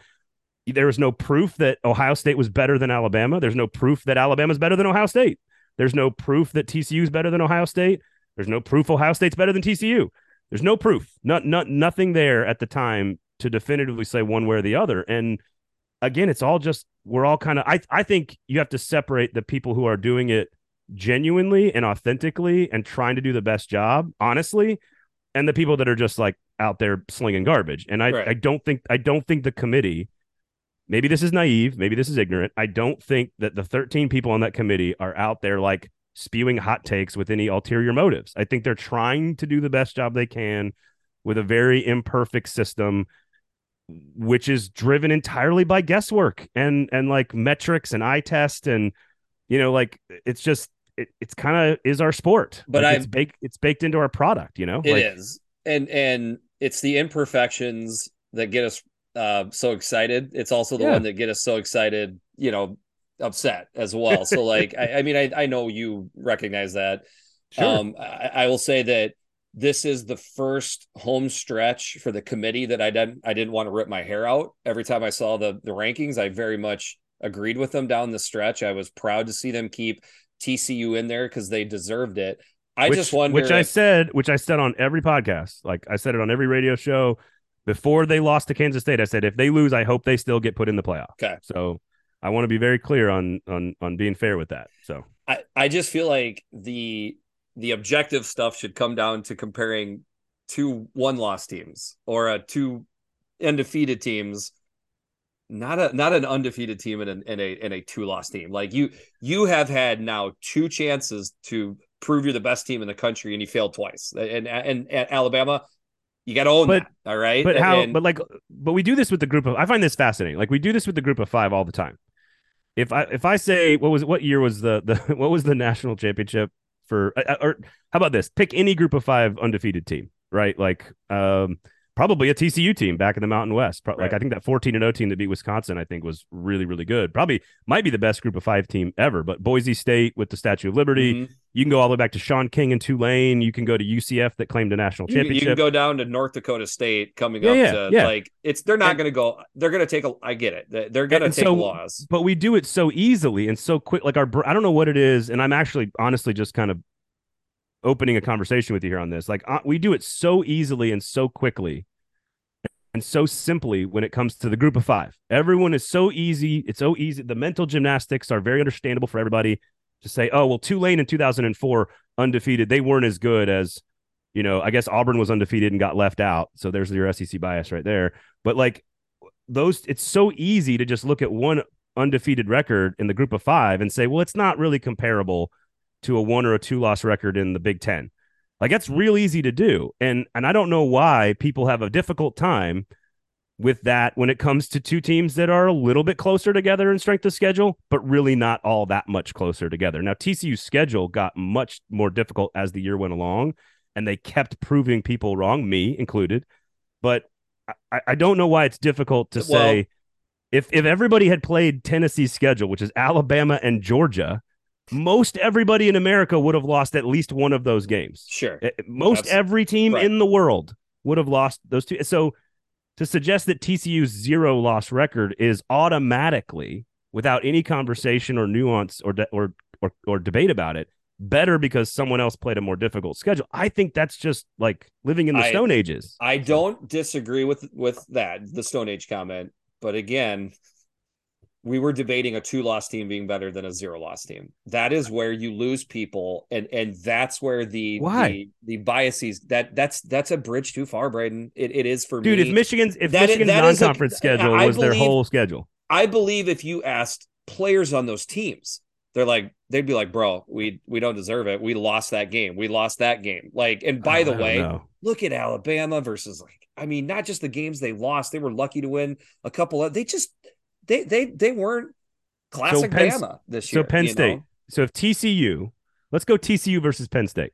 there is no proof that Ohio State was better than Alabama. There's no proof that Alabama's better than Ohio State. There's no proof that TCU is better than Ohio State. There's no proof Ohio State's better than TCU. There's no proof. Not, not nothing there at the time to definitively say one way or the other. And again, it's all just we're all kind of I I think you have to separate the people who are doing it genuinely and authentically and trying to do the best job, honestly, and the people that are just like out there slinging garbage. And I Right. I don't think I don't think the committee maybe this is naive, maybe this is ignorant. I don't think that the 13 people on that committee are out there like spewing hot takes with any ulterior motives. I think they're trying to do the best job they can with a very imperfect system which is driven entirely by guesswork and and like metrics and eye test and you know like it's just it, it's kind of is our sport But like it's baked it's baked into our product you know It is, like, and and it's the imperfections that get us uh, so excited. It's also the Yeah. one that get us so excited, you know, upset as well. So like, I, I mean, I I know you recognize that. sure Um, I, I will say that this is the first home stretch for the committee that I didn't I didn't want to rip my hair out every time I saw the the rankings. I very much agreed with them down the stretch. I was proud to see them keep TCU in there because they deserved it. I which, just wonder which I if- said which I said on every podcast like I said it on every radio show before they lost to Kansas State I said if they lose I hope they still get put in the playoff Okay. so I want to be very clear on on on being fair with that so I, I just feel like the the objective stuff should come down to comparing two one loss teams or a two undefeated teams not a not an undefeated team in, in a in a two loss team. Like you you have had now two chances to prove you're the best team in the country and you failed twice. And and, and Alabama, you got to own but, that. All right. But how? And, but like, but we do this with the group of. I find this fascinating. Like we do this with the group of five all the time. If I if I say what was what year was the the [LAUGHS] what was the national championship for uh, uh, or how about this? Pick any group of five undefeated team, right? Like um probably a TCU team back in the Mountain West. Pro- right. Like I think that 14 and 0 team that beat Wisconsin, I think was really, really good. Probably might be the best group of five team ever. But Boise State with the Statue of Liberty, mm-hmm. you can go all the way back to Shaun King and Tulane. You can go to UCF that claimed a national championship. You, can go down to North Dakota State coming yeah, up yeah, to yeah. like it's they're not going to go. They're going to take a. I get it. They're going to take so, laws, but we do it so easily and so quick. Like our, I don't know what it is, and I'm actually honestly just kind of opening a conversation with you here on this. Like uh, we do it so easily and so quickly and so simply when it comes to the group of five. Everyone is so easy. It's so easy. The mental gymnastics are very understandable for everybody to say, oh, well, Tulane in 2004 undefeated. They weren't as good as, you know, I guess Auburn was undefeated and got left out. So there's your SEC bias right there. But like those, it's so easy to just look at one undefeated record in the group of five and say, well, it's not really comparable to a one or a two loss record in the Big Ten. Like that's real easy to do. And and I don't know why people have a difficult time with that when it comes to two teams that are a little bit closer together in strength of schedule, but really not all that much closer together. Now TCU's schedule got much more difficult as the year went along, and they kept proving people wrong, me included. But I, I don't know why it's difficult to well, say if if everybody had played Tennessee's schedule, which is Alabama and Georgia, most everybody in America would have lost at least one of those games. Sure. Eh, most That's, every team right. in the world would have lost those two. So to suggest that TCU's zero loss record is automatically, without any conversation or nuance or de- or, or or debate about it, better because someone else played a more difficult schedule. I think that's just like living in the I, Stone Ages. I don't disagree with with that the Stone Age comment, but again, we were debating a two loss team being better than a zero loss team. That is where you lose people, and and that's where the Why? the, the biases that that's that's a bridge too far, Braden. It, it is for me. dude. me. If Michigan's if that Michigan's non conference schedule I was believe, their whole schedule, I believe if you asked players on those teams, they're like they'd be like, bro, we we don't deserve it. We lost that game. We lost that game. Like, and by oh, the way, know. look at Alabama versus like. I mean, not just the games they lost; they were lucky to win a couple of. They just they they they weren't classic so Penn, Bama this year. So Penn State. Know? So if TCU, let's go TCU versus Penn State.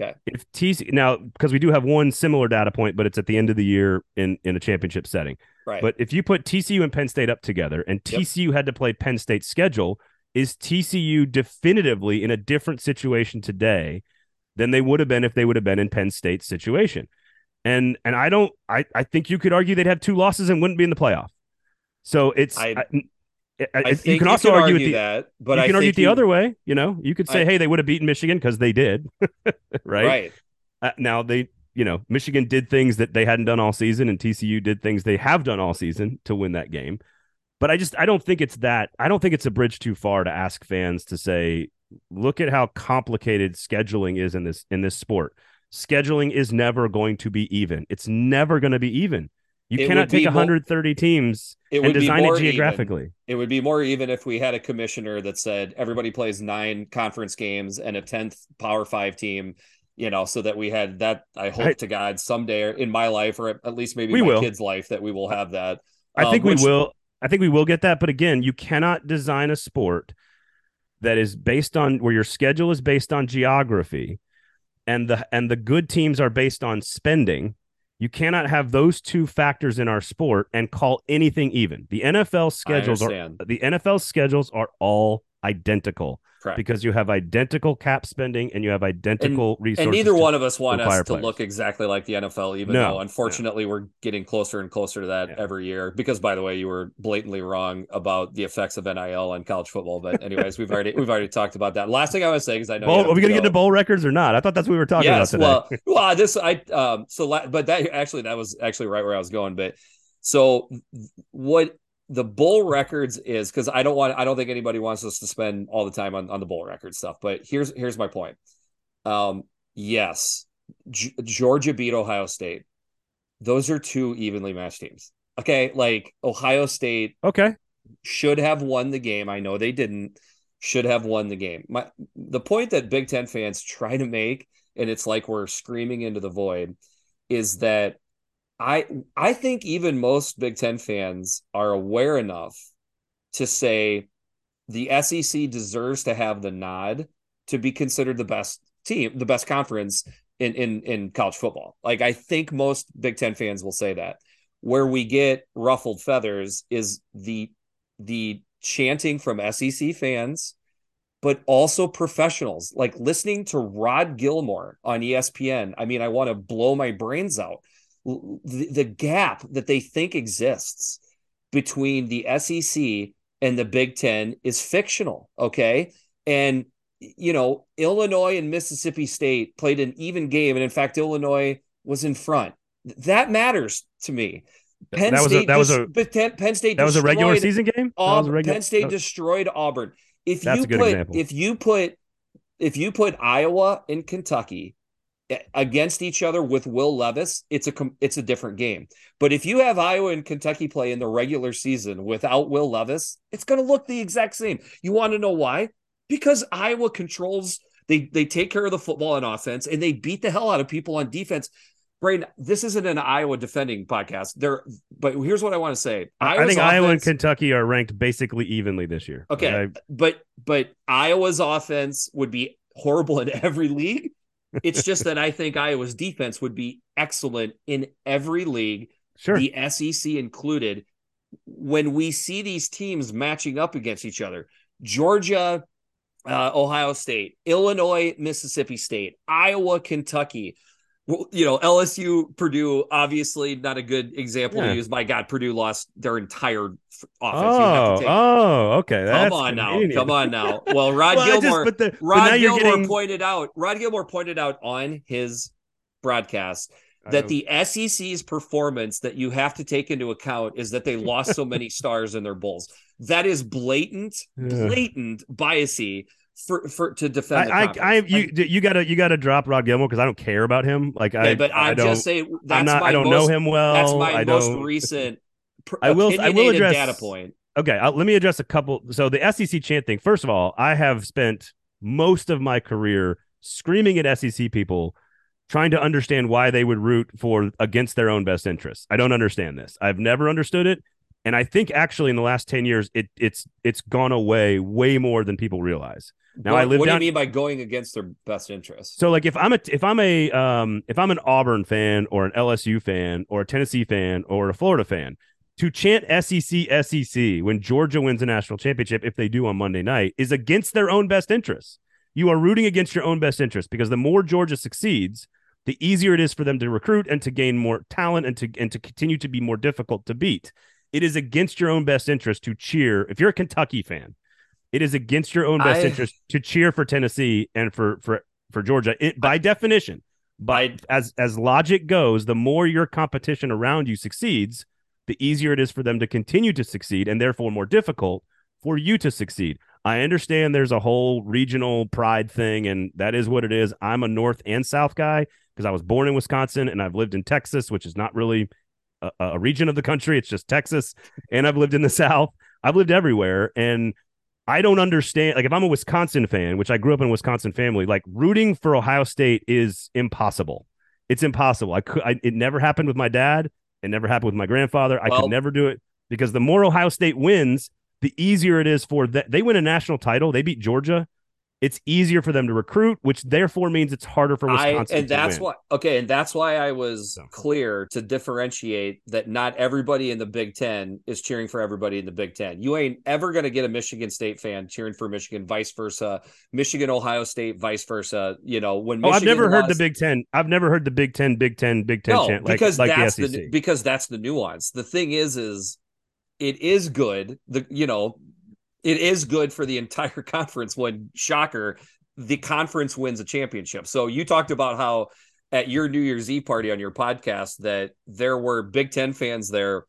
Okay. If TCU now because we do have one similar data point, but it's at the end of the year in in a championship setting. Right. But if you put TCU and Penn State up together, and TCU yep. had to play Penn State's schedule, is TCU definitively in a different situation today than they would have been if they would have been in Penn State's situation? And and I don't I I think you could argue they'd have two losses and wouldn't be in the playoff. So it's I, I, I you can also argue, argue the, that, but you can argue the other way. You know, you could say, hey, they would have beaten Michigan because they did, [LAUGHS] right? Right. Uh, now they, you know, Michigan did things that they hadn't done all season, and TCU did things they have done all season to win that game. But I just I don't think it's that. I don't think it's a bridge too far to ask fans to say, look at how complicated scheduling is in this in this sport. Scheduling is never going to be even. It's never going to be even. You it cannot take 130 more, teams and design it geographically. Even. It would be more even if we had a commissioner that said everybody plays nine conference games and a 10th Power 5 team, you know, so that we had that I hope I, to God someday in my life or at least maybe my will. kids' life that we will have that. I um, think which, we will. I think we will get that, but again, you cannot design a sport that is based on where your schedule is based on geography and the and the good teams are based on spending you cannot have those two factors in our sport and call anything even. The NFL schedules are the NFL schedules are all identical. Correct. Because you have identical cap spending and you have identical and, resources. And neither one of us want us to players. look exactly like the NFL, even no, though unfortunately no. we're getting closer and closer to that yeah. every year. Because by the way, you were blatantly wrong about the effects of NIL on college football. But anyways, we've already we've already talked about that. Last thing I was saying is I know bowl, are we gonna go. get into bowl records or not? I thought that's what we were talking yes, about today. Well, [LAUGHS] well, this I um so but that actually that was actually right where I was going. But so what the bowl records is because I don't want I don't think anybody wants us to spend all the time on, on the bowl record stuff. But here's here's my point. Um, yes, G- Georgia beat Ohio State. Those are two evenly matched teams. Okay, like Ohio State Okay. should have won the game. I know they didn't. Should have won the game. My the point that Big Ten fans try to make, and it's like we're screaming into the void, is that I I think even most Big Ten fans are aware enough to say the SEC deserves to have the nod to be considered the best team, the best conference in in in college football. Like I think most Big Ten fans will say that. Where we get ruffled feathers is the the chanting from SEC fans, but also professionals. Like listening to Rod Gilmore on ESPN. I mean, I want to blow my brains out. The, the gap that they think exists between the SEC and the Big Ten is fictional. Okay. And, you know, Illinois and Mississippi State played an even game. And in fact, Illinois was in front. That matters to me. Penn that was State a, that was a Penn, State that was a regular season game. Was regular, Penn State that- destroyed Auburn. If you put example. if you put if you put Iowa and Kentucky against each other with Will Levis, it's a it's a different game. But if you have Iowa and Kentucky play in the regular season without Will Levis, it's going to look the exact same. You want to know why? Because Iowa controls they they take care of the football on offense and they beat the hell out of people on defense. Braden, this isn't an Iowa defending podcast. There, but here's what I want to say. I Iowa's think Iowa and Kentucky are ranked basically evenly this year. Okay, Like, but but Iowa's offense would be horrible in every league. It's just that I think Iowa's defense would be excellent in every league, sure. the SEC included. When we see these teams matching up against each other, Georgia, uh, Ohio State, Illinois, Mississippi State, Iowa, Kentucky. Well, you know, LSU, Purdue, obviously not a good example Yeah. to use. My God, Purdue lost their entire offense. Oh, take oh, okay. Come That's on now. Come on now. [LAUGHS] Well, Rod Well, I just- Gilmore the- Rod Gilmore getting- pointed out Rod Gilmore pointed out on his broadcast that the SEC's performance that you have to take into account is that they lost so many [LAUGHS] stars in their bowls. That is blatant, Yeah. blatant biasy for for to defend. I, I. I, you, you gotta, you gotta drop Rod Gilmore because I don't care about him. Like, Okay, I, but I I'm don't, just saying that's not, my I don't most, know him well. That's my I most recent. pr- I will- I will address- data point. Okay, I'll, let me address a couple. So the SEC chant thing. First of all, I have spent most of my career screaming at SEC people, trying to understand why they would root for against their own best interests. I don't understand this. I've never understood it, and I think actually in the last ten years, it it's it's gone away way more than people realize. Now what, I live what down. do you mean by going against their best interest? So like if I'm a if I'm a um if I'm an Auburn fan or an LSU fan or a Tennessee fan or a Florida fan to chant SEC SEC when Georgia wins a national championship if they do on Monday night is against their own best interests. You are rooting against your own best interests because the more Georgia succeeds, the easier it is for them to recruit and to gain more talent and to and to continue to be more difficult to beat. It is against your own best interest to cheer. If you're a Kentucky fan, it is against your own best I- interest to cheer for Tennessee and for for for Georgia. It, by definition, by as as logic goes, the more your competition around you succeeds, the easier it is for them to continue to succeed, and therefore more difficult for you to succeed. I understand there's a whole regional pride thing, and that is what it is. I'm a North and South guy because I was born in Wisconsin and I've lived in Texas, which is not really a, a region of the country. It's just Texas, and I've lived in the [LAUGHS] South. I've lived everywhere, and I don't understand. Like, if I'm a Wisconsin fan, which I grew up in a Wisconsin family, like rooting for Ohio State is impossible. It's impossible. I could. I, it never happened with my dad. It never happened with my grandfather. I Well- could never do it because the more Ohio State wins, the easier it is for that. They win a national title. They beat Georgia. It's easier for them to recruit, which therefore means it's harder for Wisconsin. I, and that's win. why okay and that's why i was So. clear to differentiate that not everybody in the big 10 is cheering for everybody in the big 10 you ain't ever going to get a michigan state fan cheering for michigan vice versa michigan ohio state vice versa you know when Oh, I've Michigan never heard the Big Ten. I've never heard the Big Ten, Big Ten, Big Ten no chant like, because like that's the the, because that's the nuance the thing is is it is good the you know it is good for the entire [LAUGHS] conference when shocker the conference wins a championship. So you talked about how at your new year's eve party on your podcast that there were big ten fans there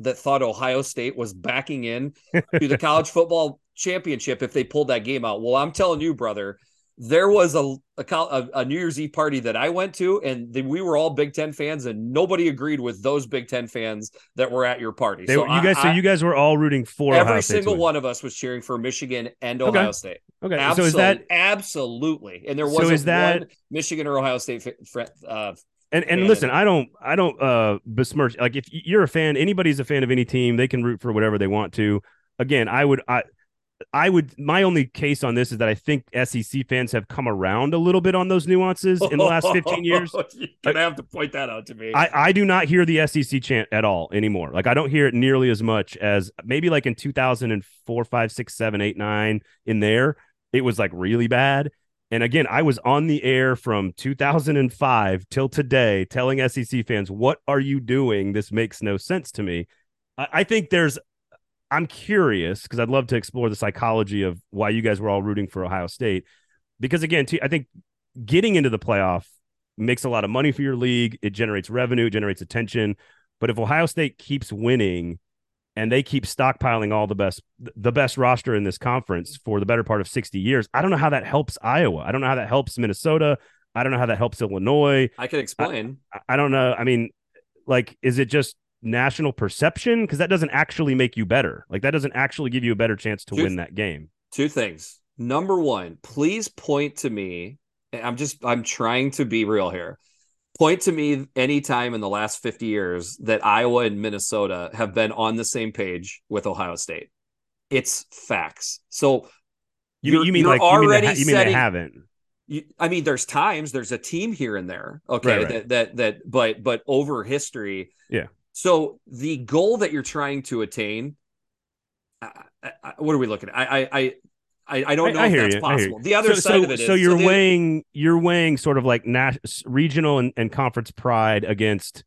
that thought ohio state was backing in to the [LAUGHS] college football championship if they pulled that game out. Well i'm telling you brother there was a, a, a New Year's Eve party that I went to, and the, we were all Big Ten fans, and nobody agreed with those Big Ten fans that were at your party. They, so you guys, I, so you guys were all rooting for every Ohio single one of us was cheering for Michigan and Ohio State. Okay, Absol- so is that absolutely? And there wasn't is that- one Michigan or Ohio State f- uh, And and listen, I don't I don't uh besmirch like if you're a fan, anybody's a fan of any team, they can root for whatever they want to. Again, I would I I would my only case on this is that I think SEC fans have come around a little bit on those nuances in the last 15 years. [LAUGHS] You're gonna have to point that out to me. I, I do not hear the SEC chant at all anymore. Like I don't hear it nearly as much as maybe like in 2004, 5, 6, 7, 8, 9 in there. It was like really bad. And again, I was on the air from 2005 till today telling SEC fans, what are you doing? This makes no sense to me. I, I think there's, I'm curious because I'd love to explore the psychology of why you guys were all rooting for Ohio State. Because again, I think getting into the playoff makes a lot of money for your league. It generates revenue, it generates attention. But if Ohio State keeps winning and they keep stockpiling all the best the best roster in this conference for the better part of 60 years, I don't know how that helps Iowa. I don't know how that helps Minnesota. I don't know how that helps Illinois. I can explain. I- I don't know. I mean, like, is it just national perception? Because that doesn't actually make you better. Like, that doesn't actually give you a better chance to Dude. win that game. Two things. Number one, please point to me. I'm just I'm trying to be real here. Point to me any time in the last 50 years that Iowa and Minnesota have been on the same page with Ohio State. It's facts. So You, You're- you mean you're like you mean, they, already you mean they haven't? you, I mean, there's times there's a team here and there, okay, Right, right. that that that, but but over history, Yeah. So the goal that you're trying to attain, I, I, what are we looking at? I I I I, I don't know I if hear that's you, possible. The other so, side so, of it is so you're the- weighing you're weighing sort of like nas- regional and, and conference pride against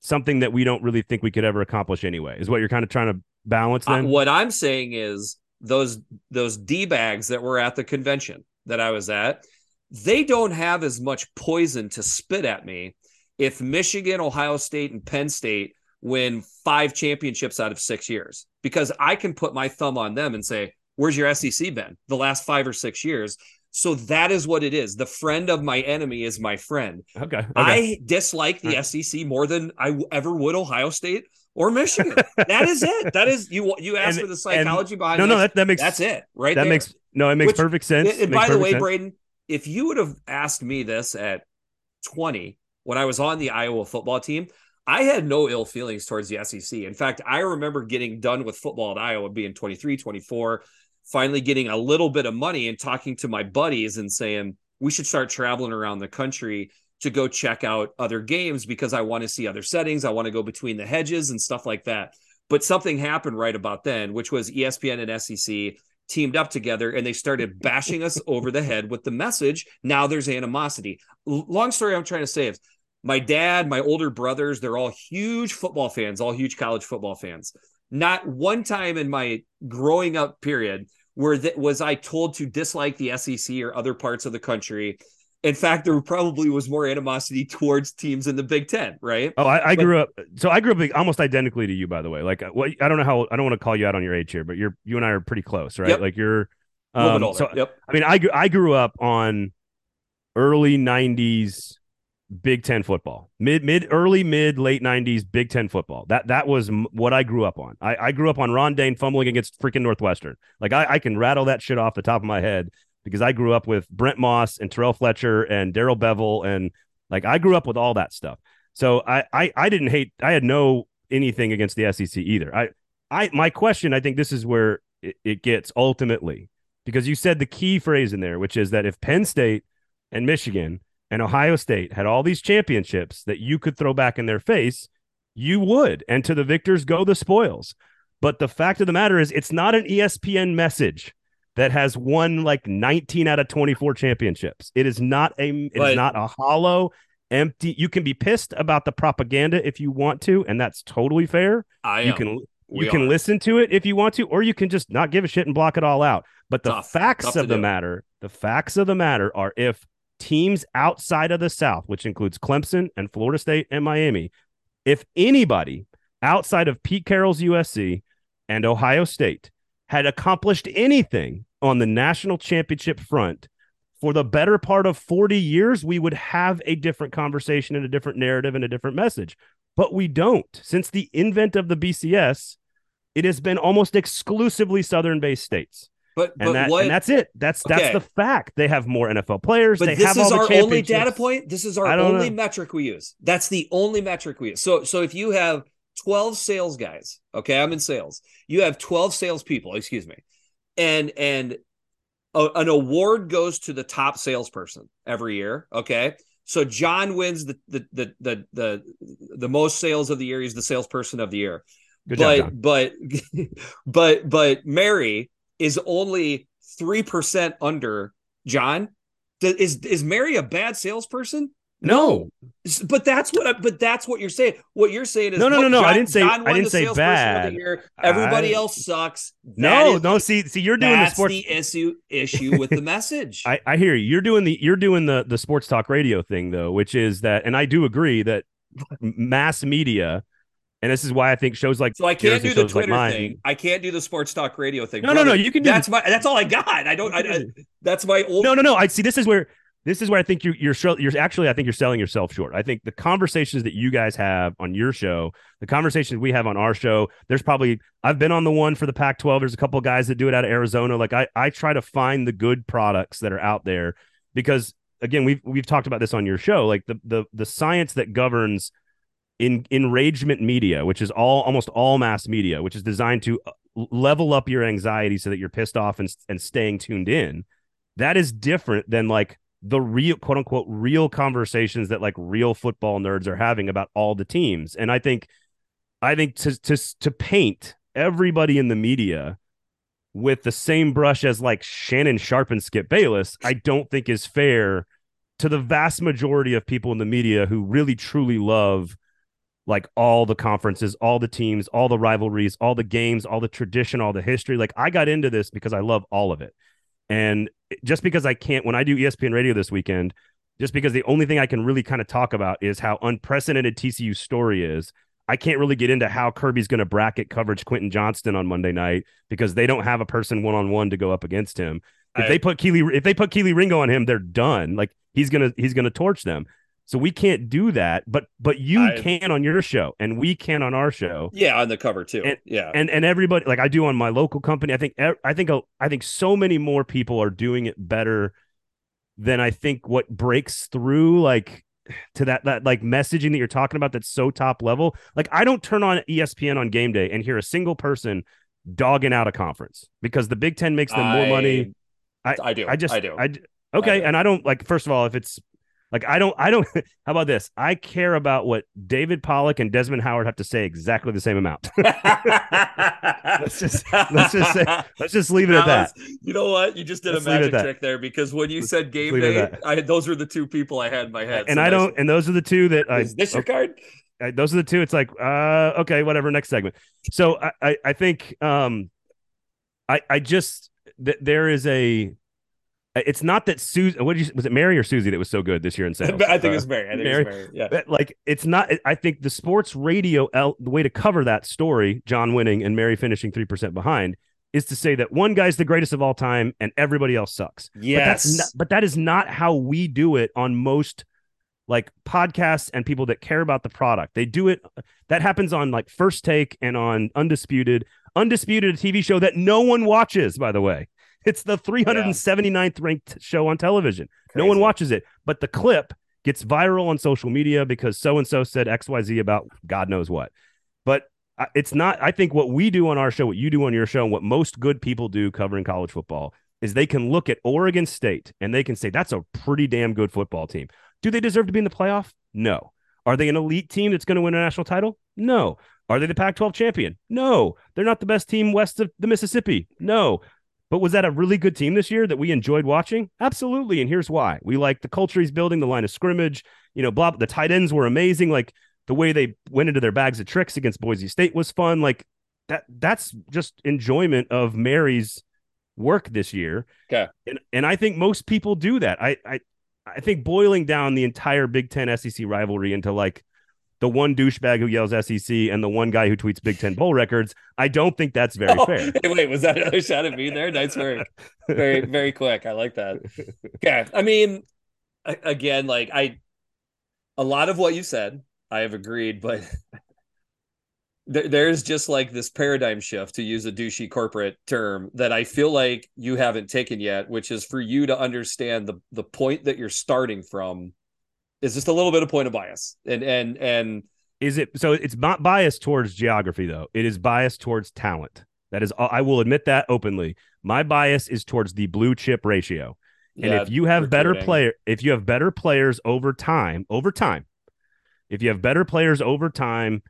something that we don't really think we could ever accomplish anyway. Is what you're kind of trying to balance Uh, what I'm saying is those those d bags that were at the convention that I was at, they don't have as much poison to spit at me if Michigan, Ohio State, and Penn State win five championships out of six years because I can put my thumb on them and say, "Where's your SEC been the last five or six years?" So that is what it is. The friend of my enemy is my friend. okay. okay. I dislike the All SEC more than I ever would Ohio State or Michigan. that is it. That is you. You asked [LAUGHS] And- for the psychology behind. no, no, that, that makes that's it. Right. that there. makes no, it makes Which- perfect sense. And, and by the way, sense. Braden, if you would have asked me this at 20 when I was on the Iowa football team, I had no ill feelings towards the SEC. In fact, I remember getting done with football at Iowa being 23, 24, finally getting a little bit of money and talking to my buddies and saying, we should start traveling around the country to go check out other games because I want to see other settings. I want to go between the hedges and stuff like that. But something happened right about then, which was ESPN and SEC teamed up together and they started bashing us over the head with the message. Now there's animosity. Long story I'm trying to say is my dad, my older brothers, they're all huge football fans, all huge college football fans. Not one time in my growing up period where that was I told to dislike the SEC or other parts of the country. In fact, there probably was more animosity towards teams in the Big Ten, right? Oh, I, I But- grew up. So I grew up almost identically to you, by the way. Like, uh, what I don't know how I don't want to call you out on your age here, but you're you and I are pretty close, right? Yep. Like you're. A little Um, bit older. so yep. I mean, I I grew up on early '90s Big Ten football, mid mid early mid late '90s Big Ten football. That that was m- what I grew up on. I, I grew up on Ron Dayne fumbling against freaking Northwestern. Like I, I can rattle that shit off the top of my head because I grew up with Brent Moss and Terrell Fletcher and Darrell Bevell and like I grew up with all that stuff. So I, I I didn't hate. I had no anything against the SEC either. I I my question. I think this is where it, it gets ultimately because you said the key phrase in there, which is that if Penn State and Michigan and Ohio State had all these championships that you could throw back in their face, you would. And to the victors go the spoils. But the fact of the matter is, it's not an ESPN message that has won like 19 out of 24 championships. It is not a it is But- not a hollow, empty. You can be pissed about the propaganda if you want to, and that's totally fair. I You am. can We you can are. listen to it if you want to, or you can just not give a shit and block it all out. But the Tough. facts Tough of the do. matter, the facts of the matter are if teams outside of the South, which includes Clemson and Florida State and Miami, if anybody outside of Pete Carroll's USC and Ohio State had accomplished anything on the national championship front for the better part of 40 years, we would have a different conversation and a different narrative and a different message. But we don't. Since the invent of the BCS, it has been almost exclusively Southern based states. But, And, that, what? and that's it. That's that's Okay. the fact. They have more NFL players. but they this is our only data point. This is our only know. metric we use. That's the only metric we use. So, so if you have 12 sales guys, okay, I'm in sales. You have 12 salespeople, excuse me, and and a, an award goes to the top salesperson every year. Okay, so John wins the the the the the, the most sales of the year. He's the salesperson of the year. Good but job, but [LAUGHS] but but Mary is only three percent under John. Is is Mary a bad salesperson? No. S- But that's what I, but that's what you're saying. What you're saying is No, no, no, no, I didn't say- I didn't say bad. Everybody I- else sucks. That No, is no. See, see, you're doing the that's sports. the issue issue with the message. [LAUGHS] I, I hear you. You're doing the you're doing the the sports talk radio thing though, which is that, and I do agree that mass media, and this is why I think shows like so I can't do the like Twitter mine- thing. I can't do the sports talk radio thing. No, no, no, you can do That's my. That's all I got. I don't. I, I, that's my old. No, no, no. I see. This is where this is where I think you're you're you're actually I think you're selling yourself short. I think the conversations that you guys have on your show, the conversations we have on our show, there's probably I've been on the one for the Pac-12. There's a couple of guys that do it out of Arizona. Like I I try to find the good products that are out there because again we've we've talked about this on your show. Like the the the science that governs in enragement media, which is all almost all mass media, which is designed to uh, level up your anxiety so that you're pissed off and and staying tuned in. That is different than like the real quote unquote real conversations that like real football nerds are having about all the teams. And I think I think to to to paint everybody in the media with the same brush as like Shannon Sharpe and Skip Bayless, I don't think is fair to the vast majority of people in the media who really truly love like all the conferences, all the teams, all the rivalries, all the games, all the tradition, all the history. Like I got into this because I love all of it. And just because I can't, when I do ESPN radio this weekend, just because the only thing I can really kind of talk about is how unprecedented TCU's story is. I can't really get into how Kirby's going to bracket coverage Quentin Johnston on Monday night because they don't have a person one on one to go up against him. If I- they put Kelee, if they put Kelee Ringo on him, they're done. Like he's gonna he's gonna torch them. So we can't do that. But but you I- can on your show, and we can on our show Yeah, on the cover too. And- yeah. and and everybody like I do on my local company. I think I think I think so many more people are doing it better than I think what breaks through like to that that like messaging that you're talking about that's so top level. Like I don't turn on ESPN on game day and hear a single person dogging out a conference because the Big 10 makes them more money. I I do. I just I do. I, okay, do. and I don't like first of all if it's like I don't I don't [LAUGHS] how about this? I care about what David Pollack and Desmond Howard have to say exactly the same amount. [LAUGHS] let's just let's just say [LAUGHS] let's just leave it at that. You know what? You just did Let's a leave it at magic trick there because when you said game day. I, those were the two people I had in my head. And So I don't and those are the two that I Is this your card? I- those are the two it's like uh okay whatever next segment. So I I, I think um I I just th- there is a it's not that Susie what did you was it Mary or Susie that was so good this year in sales? [LAUGHS] I think Uh, it's Mary. I think Mary. it's Mary. Yeah. But, like it's not i think the sports radio el- the way to cover that story john winning and mary finishing 3% behind is to say that one guy's the greatest of all time and everybody else sucks but that's Yes. not, but that is not how we do it on most like podcasts and people that care about the product they do it that happens on like first take and on undisputed undisputed a tv show that no one watches by the way it's the 379th ranked show on television no one watches it, but the clip gets viral on social media because so and so said XYZ about God knows what. But it's not, I think what we do on our show, what you do on your show, and what most good people do covering college football is they can look at Oregon State and they can say, that's a pretty damn good football team. Do they deserve to be in the playoff? No. Are they an elite team that's going to win a national title? No. Are they the Pac 12 champion? No. They're not the best team west of the Mississippi? No. But was that a really good team this year that we enjoyed watching? Absolutely. And here's why. We like the culture he's building, the line of scrimmage, you know, blah. The tight ends were amazing. Like the way they went into their bags of tricks against Boise State was fun. Like that that's just enjoyment of Mary's work this year. Okay. And and I think most people do that. I I I think boiling down the entire Big Ten SEC rivalry into like the one douchebag who yells SEC and the one guy who tweets Big Ten bowl records. I don't think that's very oh, fair. Hey, [LAUGHS] wait, was that another shot at me there? Nice work. very, very quick. I like that. [LAUGHS] Yeah. I mean, again, like I, a lot of what you said, I have agreed, but [LAUGHS] there, there's just like this paradigm shift to use a douchey corporate term that I feel like you haven't taken yet, which is for you to understand the the point that you're starting from is just a little bit of point of bias. And and and is it so it's not biased towards geography though. It is biased towards talent. That is I will admit that openly. My bias is towards the blue chip ratio. And yeah, if you have recruiting. better player if you have better players over time, over time, if you have better players over time,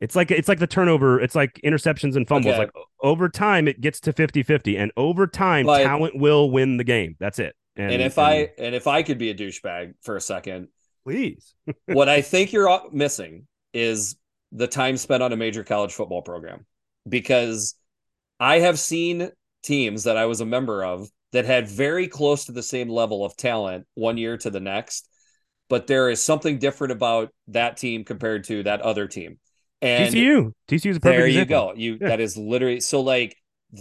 it's like it's like the turnover, it's like interceptions and fumbles. Okay. Like over time it gets to 50-50 and over time but, talent will win the game. That's it. And, and if and, I and if I could be a douchebag for a second, please. [LAUGHS] what I think you're missing is the time spent on a major college football program because I have seen teams that I was a member of that had very close to the same level of talent one year to the next, but there is something different about that team compared to that other team. And TCU. TCU is a perfect There you go. You yeah. that is literally so like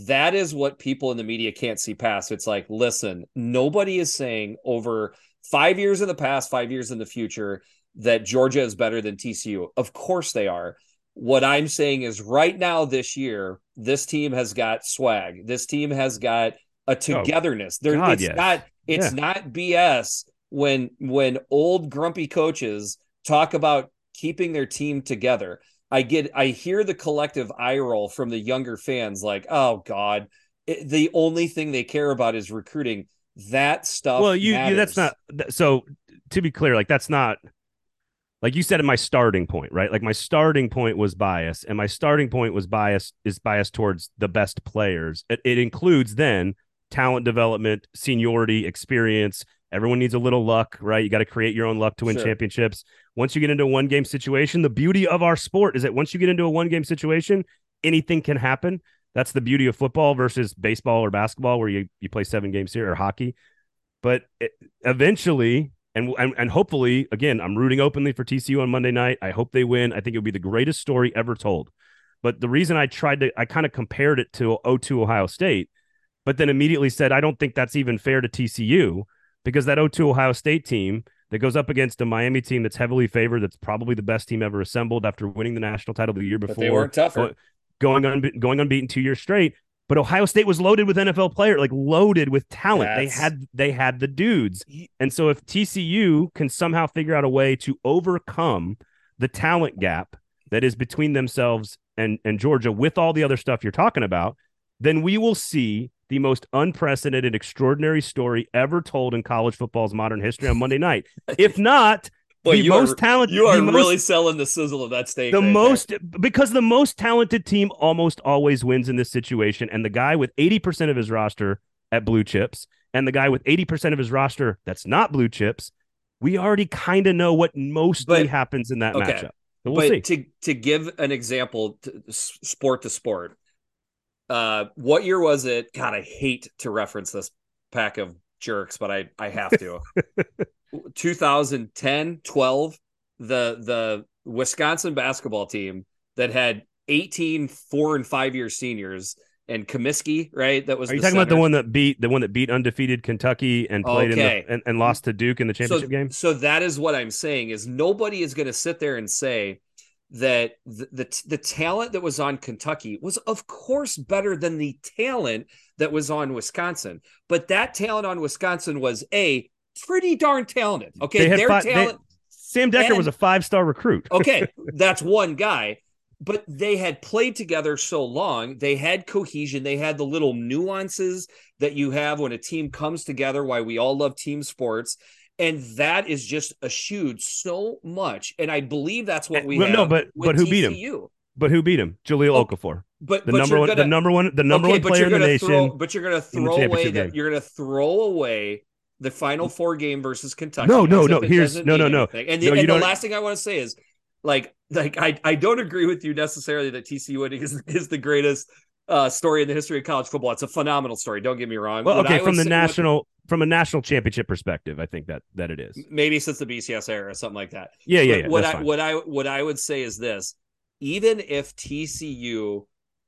that is what people in the media can't see past. It's like, listen, nobody is saying over five years in the past, five years in the future that Georgia is better than TCU. Of course they are. What I'm saying is right now, this year, this team has got swag. This team has got a oh, togetherness. Oh, God, it's yes. not it's yeah. not BS when when old grumpy coaches talk about keeping their team together. I get I hear the collective eye roll from the younger fans like, "Oh god, it, the only thing they care about is recruiting." That stuff Well, you, you that's not so to be clear, like that's not like you said at my starting point, right? Like my starting point was bias and my starting point was bias is biased towards the best players. It, it includes then talent development, seniority, experience, Everyone needs a little luck, right? You got to create your own luck to win sure. championships. Once you get into a one game situation, the beauty of our sport is that once you get into a one game situation, anything can happen. That's the beauty of football versus baseball or basketball, where you, you play seven games here or hockey. But it, eventually, and, and and hopefully, again, I'm rooting openly for TCU on Monday night. I hope they win. I think it would be the greatest story ever told. But the reason I tried to, I kind of compared it to 02 Ohio State, but then immediately said, I don't think that's even fair to TCU because that 02 Ohio State team that goes up against a Miami team that's heavily favored, that's probably the best team ever assembled after winning the national title the year before. But they were tougher. Going, on, going unbeaten two years straight. But Ohio State was loaded with NFL player, like loaded with talent. That's... They had they had the dudes. And so if TCU can somehow figure out a way to overcome the talent gap that is between themselves and, and Georgia with all the other stuff you're talking about, then we will see the most unprecedented, extraordinary story ever told in college football's modern history on Monday night. [LAUGHS] If not, Boy, the most talented. You are most, really selling the sizzle of that steak. The right most there. because the most talented team almost always wins in this situation, and the guy with eighty percent of his roster at blue chips, and the guy with eighty percent of his roster that's not blue chips, we already kind of know what mostly but, happens in that okay. matchup. we'll but see. to to give an example, to, sport to sport, uh, what year was it? God, I hate to reference this pack of jerks, but I I have to. [LAUGHS] 2010, 12, the the Wisconsin basketball team that had 18 four and five year seniors and Kaminsky, right? That was. Are you talking center. about the one that beat the one that beat undefeated Kentucky and played okay. in the, and, and, lost to Duke in the championship so, game? So that is what I'm saying is nobody is going to sit there and say that the, the, the talent that was on Kentucky was of course better than the talent that was on Wisconsin. But that talent on Wisconsin was a pretty darn talented. Okay, their five, talent. They, Sam Dekker and, was a five star recruit. [LAUGHS] okay, that's one guy. But they had played together so long, they had cohesion, they had the little nuances that you have when a team comes together. Why we all love team sports, and that is just eschewed so much. And I believe that's what eh, we well, no, but but who TCU. beat him? But who beat him? Jahlil oh, Okafor. But the but number one, gonna, the number one, the number okay, one player in the nation. Throw, but you're going to throw away that. You're going to throw away the final four game versus Kentucky. No, no, no. Here's no, no, no. Anything. And, the, no, and the last thing I want to say is, like, like I, I don't agree with you necessarily that TCU winning is, is the greatest uh, story in the history of college football. It's a phenomenal story. Don't get me wrong. Well, okay, from the national from a national championship perspective, I think that that it is. Maybe since the BCS era or something like that. Yeah, yeah. yeah what I fine. what I what I would say is this: even if TCU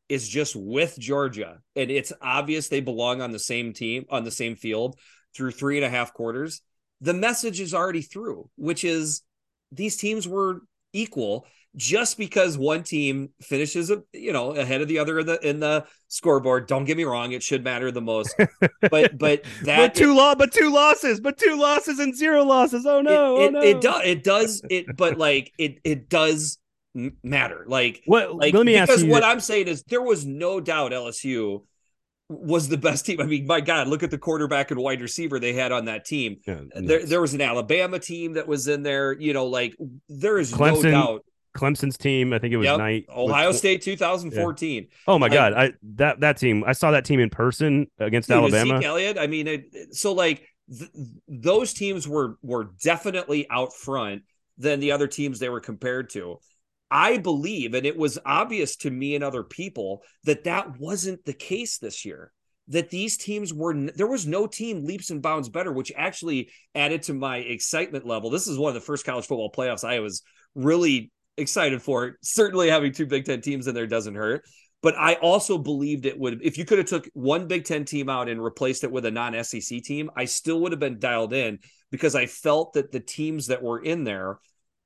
is just with Georgia and it's obvious they belong on the same team on the same field through three and a half quarters, the message is already through, which is these teams were equal just because one team finishes you know ahead of the other in the in the scoreboard don't get me wrong it should matter the most [LAUGHS] but but that but two law but two losses but two losses and zero losses oh no it, oh, no. it, does it does it but like it it does matter like what like let me because ask what that. i'm saying is there was no doubt lsu was the best team. I mean, my God, look at the quarterback and wide receiver they had on that team. Yeah, uh, there, there was an Alabama team that was in there. You know, like there is Clemson, no doubt. Clemson's team. I think it was yep. night. Ohio was, State 2014. Yeah. Oh my God, I that that team. I saw that team in person against dude, Alabama. Zeke Elliott. I mean, it, so like th- those teams were were definitely out front than the other teams they were compared to. I believe, and it was obvious to me and other people that that wasn't the case this year. That these teams were, there was no team leaps and bounds better, which actually added to my excitement level. This is one of the first college football playoffs I was really excited for. Certainly having two Big Ten teams in there doesn't hurt. But I also believed it would if you could have took one Big Ten team out and replaced it with a non-SEC team, I still would have been dialed in because I felt that the teams that were in there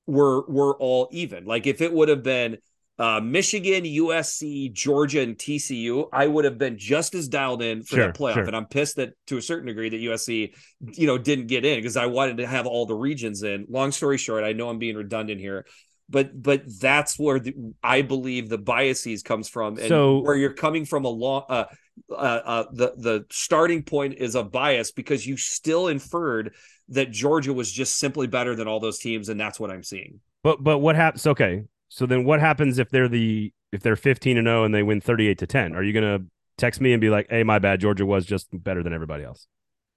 were were all even. Like if it would have been uh, Michigan, USC, Georgia, and TCU, I would have been just as dialed in for sure, that playoff. Sure. And I'm pissed that to a certain degree that USC, you know, didn't get in because I wanted to have all the regions in. Long story short, I know I'm being redundant here but but that's where the, I believe the biases comes from, and so, where you're coming from a long. Uh, uh, uh, the the starting point is a bias because you still inferred that Georgia was just simply better than all those teams, and that's what I'm seeing. But but what happens? Okay, so then what happens if they're the if they're 15 and 0 and they win 38 to 10? Are you gonna text me and be like, "Hey, my bad, Georgia was just better than everybody else"?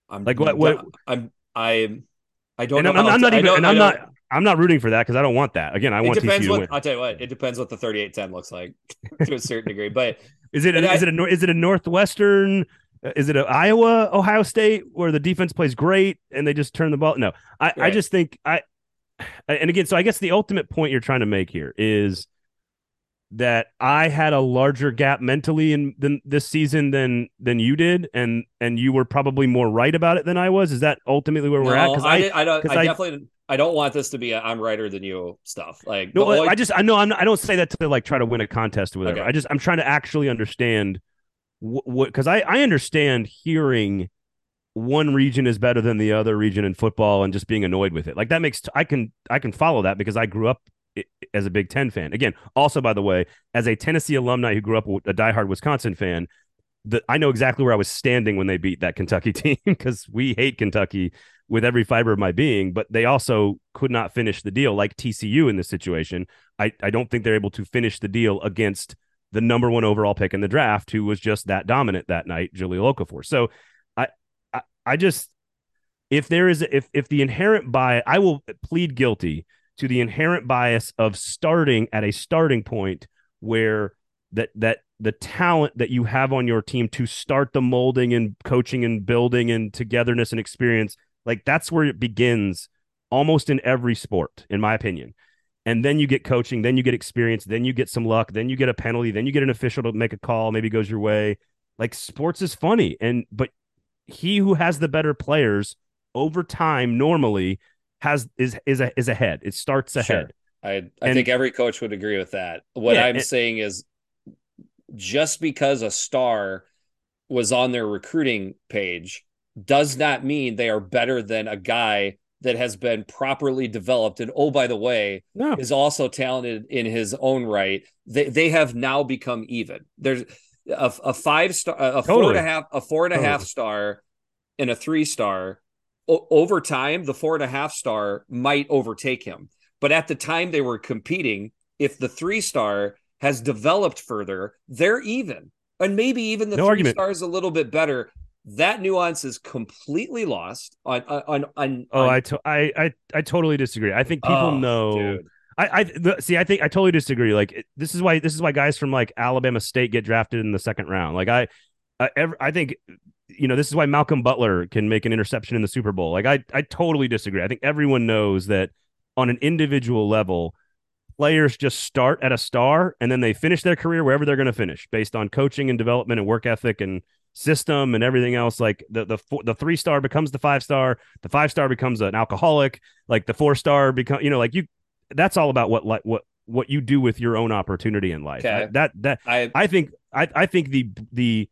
I'm like what what I'm I I don't and know. I'm, I'm not even and I'm not I'm not rooting for that because I don't want that. Again, I want depends TCU what, to win. I'll tell you what, it depends what the 38-10 looks like [LAUGHS] to a certain degree. But is it a, is it a is it a Northwestern? Is it a Iowa Ohio State where the defense plays great and they just turn the ball? No, I right. I just think I and again, so I guess the ultimate point you're trying to make here is that I had a larger gap mentally in than this season than than you did, and and you were probably more right about it than I was. Is that ultimately where we're no, at? I, I, I. I, I definitely I don't want this to be a I'm righter than you stuff. Like no, only... I just I know I'm not, I don't say that to like try to win a contest or whatever. Okay. I just I'm trying to actually understand what because I I understand hearing one region is better than the other region in football and just being annoyed with it. Like that makes I can I can follow that because I grew up as a Big Ten fan. Again, also by the way, as a Tennessee alumni who grew up a diehard Wisconsin fan, that I know exactly where I was standing when they beat that Kentucky [LAUGHS] team because we hate Kentucky with every fiber of my being, but they also could not finish the deal like TCU in this situation. I, I don't think they're able to finish the deal against the number one overall pick in the draft, who was just that dominant that night, Jahlil Okafor. So I, I, I just if there is if if the inherent bias, I will plead guilty to the inherent bias of starting at a starting point where that that the talent that you have on your team to start the molding and coaching and building and togetherness and experience like that's where it begins almost in every sport, in my opinion. And then you get coaching, then you get experience, then you get some luck, then you get a penalty, then you get an official to make a call, maybe goes your way. Like sports is funny. And but he who has the better players over time normally has is is a, is ahead. It starts ahead. Sure. I I and, think every coach would agree with that. What yeah, I'm and, saying is just because a star was on their recruiting page does not mean they are better than a guy that has been properly developed and oh by the way no. is also talented in his own right they, they have now become even there's a, a five star a totally. four and a half a four and a totally. half star and a three star o- over time the four and a half star might overtake him but at the time they were competing if the three star has developed further they're even and maybe even the no three argument. stars a little bit better that nuance is completely lost on on on. oh, on... I, to- I I I totally disagree. I think people oh, know. Dude. I, I the, see. I think I totally disagree. Like this is why this is why guys from like Alabama State get drafted in the second round. Like I, I, ever, I think you know, this is why Malcolm Butler can make an interception in the Super Bowl. Like I I totally disagree. I think everyone knows that on an individual level, players just start at a star and then they finish their career wherever they're going to finish based on coaching and development and work ethic and system and everything else like the the the 3 star becomes the 5 star the 5 star becomes an alcoholic like the 4 star become you know like you that's all about what like what what you do with your own opportunity in life Okay. I, that that I I think I I think the the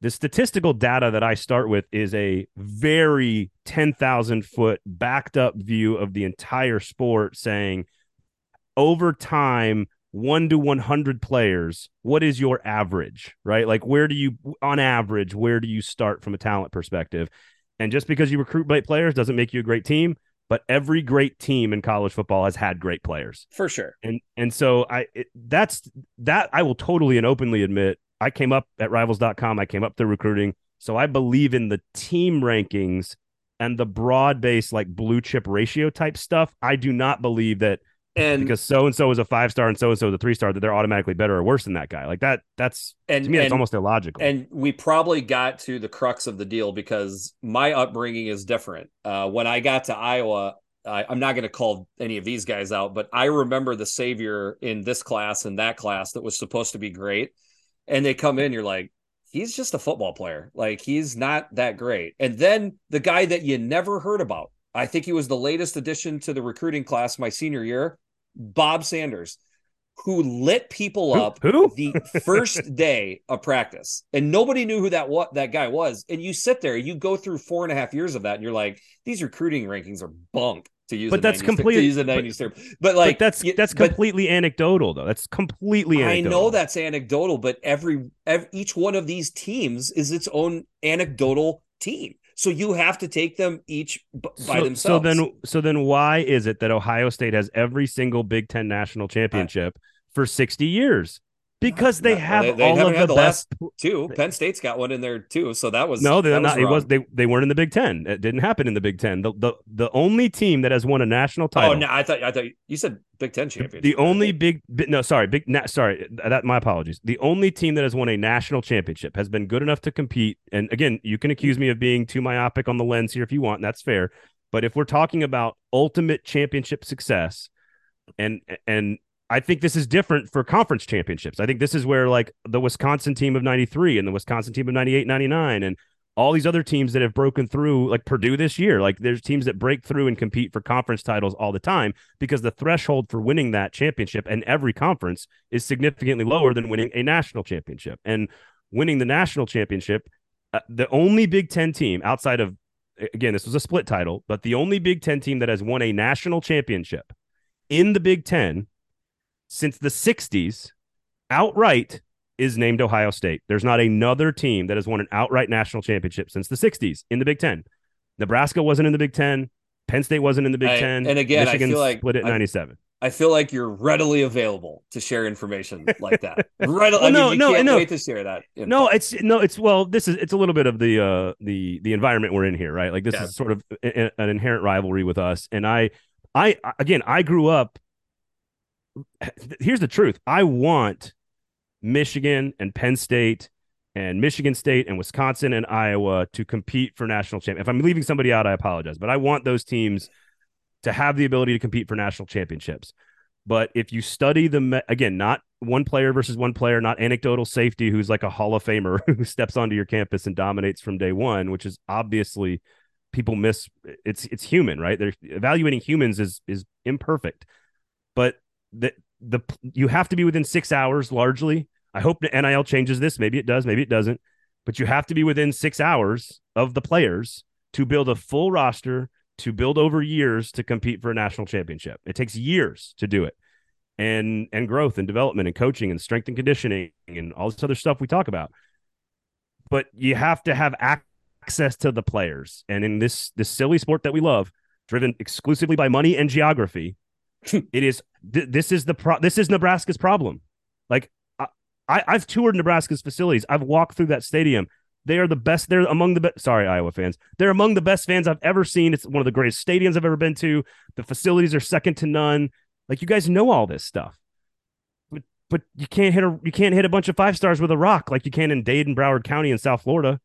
the statistical data that I start with is a very 10,000 foot backed up view of the entire sport saying over time 1 to 100 players what is your average right? Like where do you on average where do you start from a talent perspective? And just because you recruit great players doesn't make you a great team but every great team in college football has had great players. For sure. and and so I it, that's that I will totally and openly admit I came up at rivals.com I came up through recruiting. So I believe in the team rankings and the broad based like blue chip ratio type stuff. I do not believe that And because so and so is a five star and so and so is a three star that they're automatically better or worse than that guy like that that's and to me that's almost illogical And we probably got to the crux of the deal because my upbringing is different. Uh, when I got to Iowa, I, I'm not going to call any of these guys out, but I remember the savior in this class and that class that was supposed to be great. And they come in, you're like, he's just a football player. Like he's not that great. And then the guy that you never heard about, I think he was the latest addition to the recruiting class my senior year, Bob Sanders, who lit people up who? the first [LAUGHS] day of practice, and nobody knew who that what that guy was. And you sit there, you go through four and a half years of that, and you're like, these recruiting rankings are bunk. To use, But that's 90s complete- To use a but- '90s term, but like but that's you- that's but completely anecdotal though that's completely I know that's anecdotal, but every, every each one of these teams is its own anecdotal team. So you have to take them each b- by so, themselves. So then, so then, why is it that Ohio State has every single Big Ten national championship for sixty years? Because they No, have they- they all of the the best. two, Penn State's got one in there too. So that was No, they're not. it was they they weren't in the Big Ten. It didn't happen in the Big Ten. The the, the only team that has won a national oh, title. Oh no, I thought I thought you said Big Ten championship. The only big, no, sorry, big, na- sorry, that my apologies. The only team that has won a national championship has been good enough to compete. And again, you can accuse me of being too myopic on the lens here if you want, and that's fair. But if we're talking about ultimate championship success, and and I think this is different for conference championships. I think this is where like the Wisconsin team of 93 and the Wisconsin team of 98, 99 and all these other teams that have broken through, like Purdue this year, like there's teams that break through and compete for conference titles all the time because the threshold for winning that championship and every conference is significantly lower than winning a national championship. And winning the national championship, uh, the only Big Ten team outside of, again, this was a split title, but the only Big Ten team that has won a national championship in the Big Ten since the 60s outright is named Ohio State. There's not another team that has won an outright national championship since the 60s in the Big Ten. Nebraska wasn't in the Big Ten. Penn State wasn't in the Big I- Ten. and again, I feel like split it I- 97. I feel like you're readily available to share information like that. Right? [LAUGHS] Well, I mean, no, you no, can't no. wait to share that. info. No, it's no, it's well, this is it's a little bit of the uh the the environment we're in here, right? Like this Yeah. is sort of a- a- an inherent rivalry with us. And I I again, I grew up [CLEARS THROAT] here's the truth. I want Michigan and Penn State and Michigan State and Wisconsin and Iowa to compete for national champion. If I'm leaving somebody out, I apologize, but I want those teams to have the ability to compete for national championships. But if you study the me- again, not one player versus one player, not anecdotal safety who's like a Hall of Famer [LAUGHS] who steps onto your campus and dominates from day one, which is obviously people miss. It's it's human, right? They're evaluating humans is is imperfect, but the the you have to be within six hours largely. I hope the NIL changes this. Maybe it does. Maybe it doesn't. But you have to be within six hours of the players to build a full roster to build over years to compete for a national championship. It takes years to do it. And and growth and development and coaching and strength and conditioning and all this other stuff we talk about. But you have to have access to the players. And in this this silly sport that we love, driven exclusively by money and geography, it is th- this is the pro- this is Nebraska's problem. Like I, I I've toured Nebraska's facilities. I've walked through that stadium. They are the best. They're among the best. Sorry, Iowa fans. They're among the best fans I've ever seen. It's one of the greatest stadiums I've ever been to. The facilities are second to none. Like you guys know all this stuff, but but you can't hit a you can't hit a bunch of five stars with a rock like you can in Dade and Broward County in South Florida.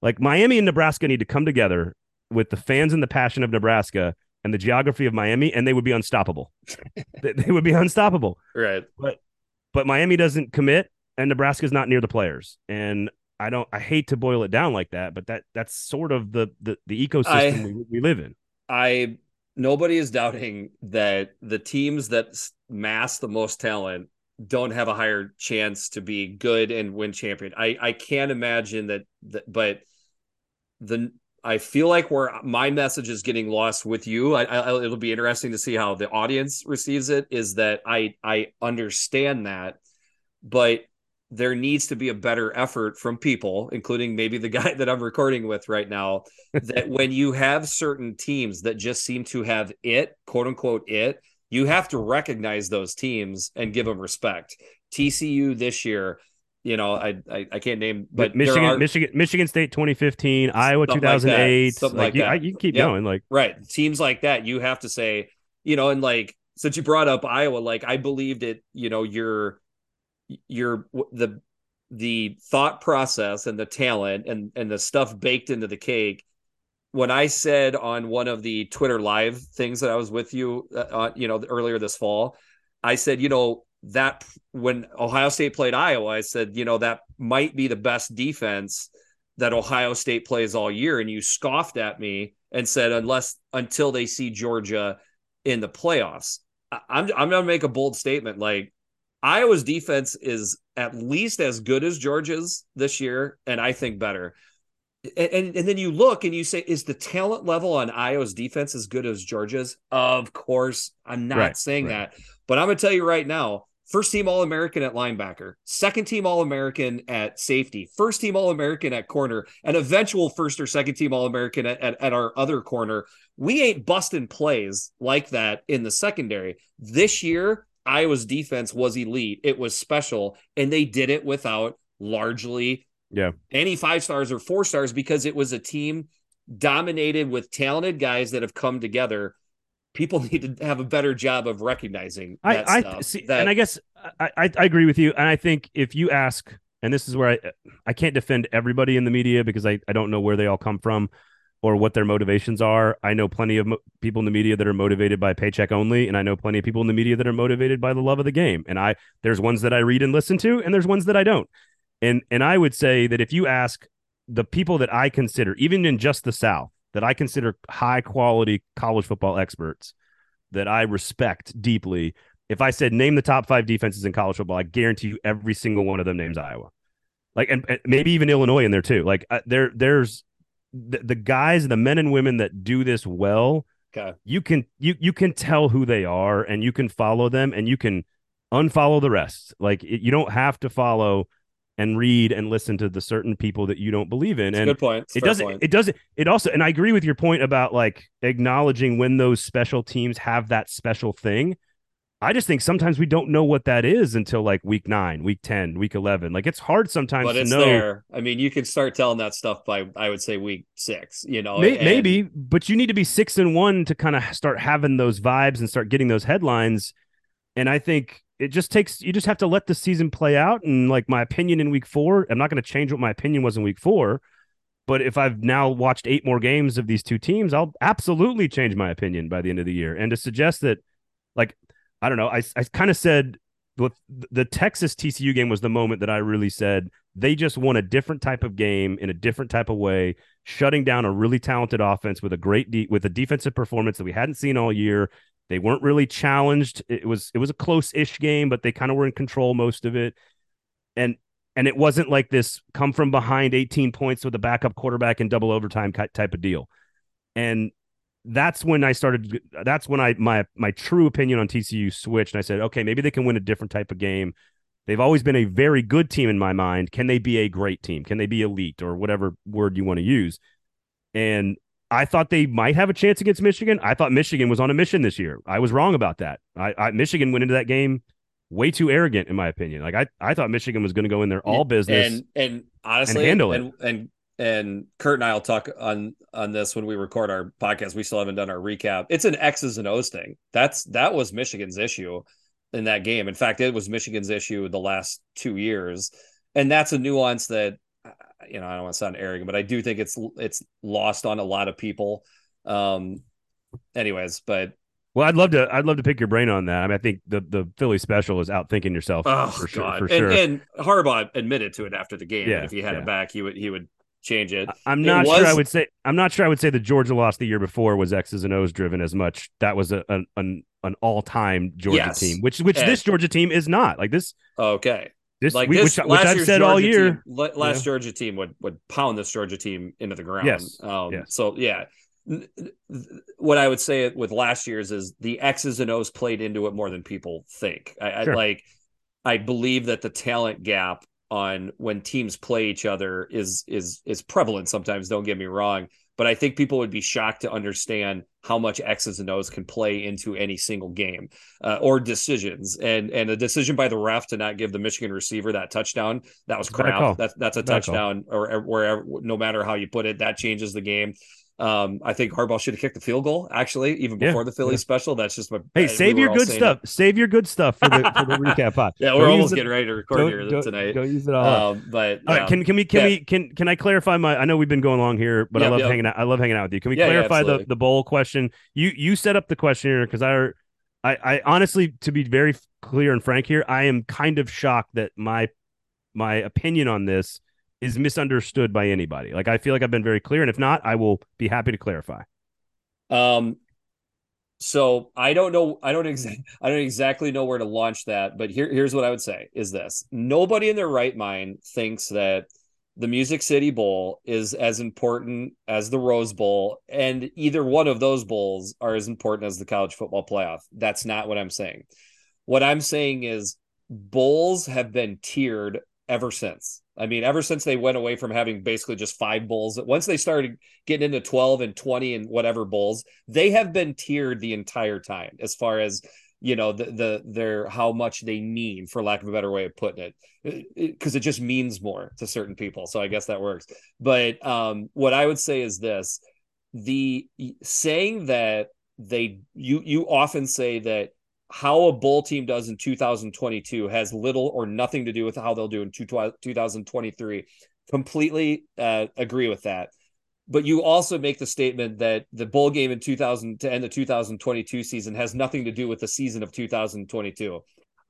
Like Miami and Nebraska need to come together with the fans and the passion of Nebraska and the geography of Miami, and they would be unstoppable. [LAUGHS] they, they would be unstoppable. Right. But but Miami doesn't commit, and Nebraska's not near the players. And I don't. I hate to boil it down like that, but that that's sort of the the, the ecosystem I- we, we live in. I nobody is doubting that the teams that mass the most talent don't have a higher chance to be good and win champion. I I can't imagine that, that but the I feel like where my message is getting lost with you. I, I it'll be interesting to see how the audience receives it. Is that I I understand that, but there needs to be a better effort from people, including maybe the [LAUGHS] guy that I'm recording with right now, that [LAUGHS] when you have certain teams that just seem to have it, quote unquote, it, you have to recognize those teams and give them respect. TCU this year, you know, I I, I can't name, but Michigan, are- Michigan, Michigan State, 2015, Iowa, Something like that. 2008. Something like like you, that. I, you keep Yep. going. Like right teams like that you have to say you know and like since you brought up iowa like i believed it you know your your the the thought process and the talent and and the stuff baked into the cake when i said on one of the twitter live things that i was with you uh, uh, you know earlier this fall i said you know that when ohio state played iowa i said you know that might be the best defense that ohio state plays all year and you scoffed at me and said unless until they see Georgia in the playoffs. I'm I'm gonna make a bold statement. Like Iowa's defense is at least as good as Georgia's this year, and I think better. And, and and then you look and you say, is the talent level on Iowa's defense as good as Georgia's? Of course, I'm not Right, saying right. that, but I'm gonna tell you right now. First team All American at linebacker, second team All American at safety, first team All American at corner, and eventual first or second team All American at, at, at our other corner. We ain't busting plays like that in the secondary. This year, Iowa's defense was elite. It was special, and they did it without largely Yeah. any five stars or four stars because it was a team dominated with talented guys that have come together. People [LAUGHS] need to have a better job of recognizing that I, I stuff. see, that, and I guess I, I, I agree with you. And I think if you ask, and this is where I, I can't defend everybody in the media because I, I don't know where they all come from or what their motivations are. I know plenty of mo- people in the media that are motivated by paycheck only, and I know plenty of people in the media that are motivated by the love of the game. And I, there's ones that I read and listen to, and there's ones that I don't. And and I would say that if you ask the people that I consider, even in just the South, that I consider high quality college football experts that I respect deeply, if I said name the top five defenses in college football, I guarantee you every single one of them names Iowa. Like and, and maybe even Illinois in there too. Like uh, there there's the, the guys, the men and women that do this well. Okay. You can you you can tell who they are and you can follow them and you can unfollow the rest. Like it, you don't have to follow and read and listen to the certain people that you don't believe in. It's and good point. It's it doesn't point. it doesn't it also and i agree with your point about like acknowledging when those special teams have that special thing i just think sometimes we don't know what that is until like week 9 week 10 week 11 like it's hard sometimes to but it's know there. I mean, you can start telling that stuff by I would say week six. You know, May- and- maybe but you need to be 6 and 1 to kind of start having those vibes and start getting those headlines and i think it just takes you just have to let the season play out and like my opinion in week 4 i'm not going to change what my opinion was in week 4 But if I've now watched eight more games of these two teams, I'll absolutely change my opinion by the end of the year. And to suggest that, like, I don't know, I, I kind of said with the Texas TCU game was the moment that I really said they just won a different type of game in a different type of way, shutting down a really talented offense with a great de- with a defensive performance that we hadn't seen all year. They weren't really challenged. It was it was a close-ish game, but they kind of were in control most of it. And and it wasn't like this come from behind 18 points with a backup quarterback in double overtime type of deal. And that's when I started that's when I my my true opinion on TCU switched and I said, "Okay, maybe they can win a different type of game." They've always been a very good team in my mind. Can they be a great team? Can they be elite or whatever word you want to use? And I thought they might have a chance against Michigan. I thought Michigan was on a mission this year. I was wrong about that. I, I Michigan went into that game way too arrogant, in my opinion. Like I, I thought Michigan was going to go in there all business. and and honestly handle it. and, and and Kurt and I'll talk on on this when we record our podcast. We still haven't done our recap. It's an X's and O's thing. That's that was Michigan's issue in that game. In fact, it was Michigan's issue the last two years, and that's a nuance that you know, I don't want to sound arrogant, but I do think it's it's lost on a lot of people. Um, anyways, but well, I'd love to. I'd love to pick your brain on that. I mean, I think the the Philly special is out thinking yourself. Oh for sure, God! For sure. And, and Harbaugh admitted to it after the game. Yeah, if he had yeah. it back, he would he would change it. I'm not it sure. I would say I'm not sure. I would say the Georgia loss the year before was X's and O's driven as much. That was a, an an, an all time Georgia yes. team, which which and... this Georgia team is not. Like this. Okay. This, like this, which, which I've said Georgia all year. Team, last yeah. Georgia team would would pound this Georgia team into the ground. Yes. Um, yes. So yeah, what I would say with last year's is the X's and O's played into it more than people think. I, sure. I like. I believe that the talent gap on when teams play each other is is is prevalent sometimes don't get me wrong but i think people would be shocked to understand how much x's and o's can play into any single game uh, or decisions. And and a decision by the ref to not give the michigan receiver that touchdown that was crap that's that's a touchdown call. or wherever no matter how you put it that changes the game um, I think Harbaugh should have kicked the field goal actually, even before yeah, the Philly yeah. special. That's just my. Hey, save we your good stuff. It. Save your good stuff for the, for the recap pod. [LAUGHS] yeah, we're almost getting ready to record here tonight. Go use it all. Um, but all right, can can we can yeah. we can can I clarify my? I know we've been going along here, but I love hanging out. I love hanging out with you. Can we clarify the the bowl question? You you set up the question here because I, I I honestly, to be very clear and frank here, I am kind of shocked that my my opinion on this is misunderstood by anybody. Like I feel like I've been very clear, and if not, I will be happy to clarify. Um, so I don't know. I don't exactly. [LAUGHS] I don't exactly know where to launch that. But here, here's what I would say: is this nobody in their right mind thinks that the Music City Bowl is as important as the Rose Bowl, and either one of those bowls are as important as the college football playoff. That's not what I'm saying. What I'm saying is bowls have been tiered ever since. I mean, ever since they went away from having basically just five bowls, once they started getting into 12 and 20 and whatever bowls, they have been tiered the entire time as far as you know the the their how much they mean for lack of a better way of putting it. Because it, it, it, just means more to certain people. So i guess that works. But um what i would say is this. The saying that they you you often say that how a bowl team does in 2022 has little or nothing to do with how they'll do in 2023. Completely uh, agree with that. But you also make the statement that the bowl game in 2000 to end the 2022 season has nothing to do with the season of 2022.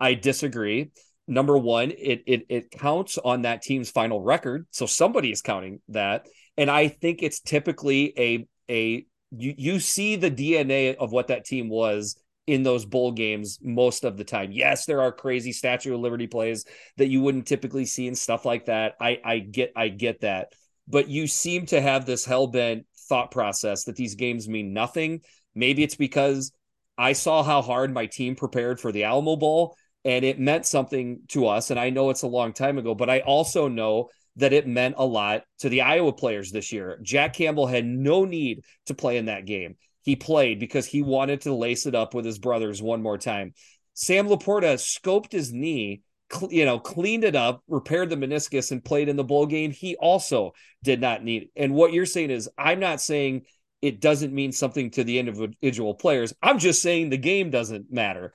I disagree. Number one, it it it counts on that team's final record, so somebody is counting that, and I think it's typically a a you you see the DNA of what that team was in those bowl games most of the time. Yes, there are crazy Statue of Liberty plays that you wouldn't typically see and stuff like that. I I get I get that. But you seem to have this hell-bent thought process that these games mean nothing. Maybe it's because I saw how hard my team prepared for the Alamo Bowl and it meant something to us and I know it's a long time ago, but I also know that it meant a lot to the Iowa players this year. Jack Campbell had no need to play in that game he played because he wanted to lace it up with his brothers one more time. Sam LaPorta scoped his knee, cl- you know, cleaned it up, repaired the meniscus, and played in the bowl game. He also did not need it. And what you're saying is, I'm not saying it doesn't mean something to the individual players. I'm just saying the game doesn't matter.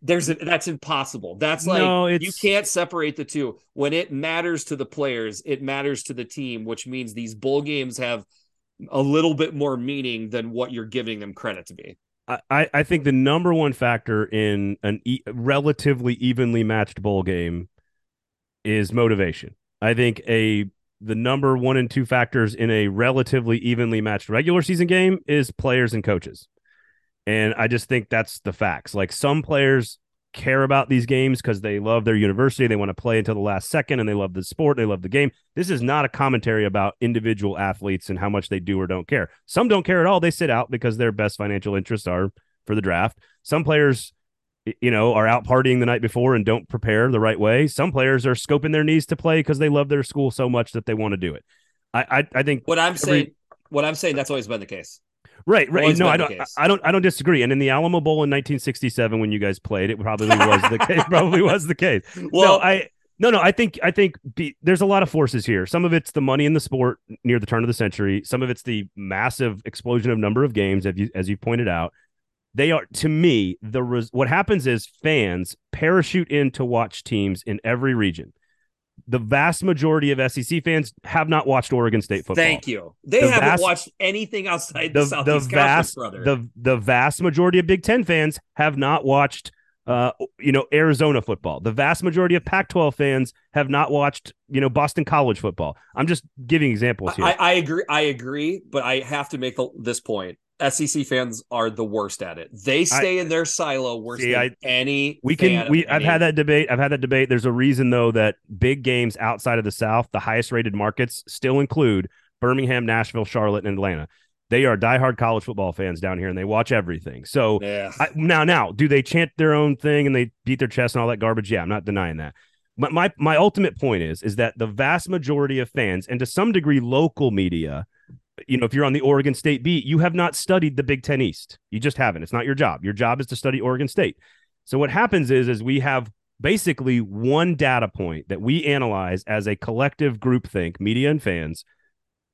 There's a, that's impossible. That's like no, you can't separate the two. When it matters to the players, it matters to the team, which means these bowl games have a little bit more meaning than what you're giving them credit to be. I, I think the number one factor in an relatively evenly matched bowl game is motivation. I think a the number one and two factors in a relatively evenly matched regular season game is players and coaches. And I just think that's the facts. Like some players care about these games because they love their university. They want to play until the last second and they love the sport. They love the game. This is not a commentary about individual athletes and how much they do or don't care. Some don't care at all. They sit out because their best financial interests are for the draft. Some players, you know, are out partying the night before and don't prepare the right way. Some players are scoping their knees to play because they love their school so much that they want to do it. I, I, I think what I'm every, saying, what I'm saying, that's always been the case. Right, right. No, I don't. I don't. I don't disagree. And in the Alamo Bowl in 1967, when you guys played, it probably was the case. [LAUGHS] Probably was the case. Well, no, I. No, no. I think. I think be, there's a lot of forces here. Some of it's the money in the sport near the turn of the century. Some of it's the massive explosion of number of games, as you as you pointed out. They are to me the res, what happens is fans parachute in to watch teams in every region the vast majority of SEC fans have not watched Oregon State football. Thank you. They the haven't vast, watched anything outside the, the Southeast the vast, brother. The the vast majority of Big Ten fans have not watched uh, you know, Arizona football. The vast majority of Pac-12 fans have not watched, you know, Boston College football. I'm just giving examples here. I, I agree. I agree, but I have to make the, this point. SEC fans are the worst at it. They stay I, in their silo worse see, than I, any. We can. We. I've had that debate. I've had that debate. There's a reason though that big games outside of the South, the highest rated markets, still include Birmingham, Nashville, Charlotte, and Atlanta. They are diehard college football fans down here, and they watch everything. So yeah. I, now, now, do they chant their own thing and they beat their chest and all that garbage? Yeah, I'm not denying that. But my my ultimate point is is that the vast majority of fans, and to some degree, local media you know, if you're on the Oregon State beat, you have not studied the Big Ten East. You just haven't. It's not your job. Your job is to study Oregon State. So what happens is, is we have basically one data point that we analyze as a collective group think, media and fans,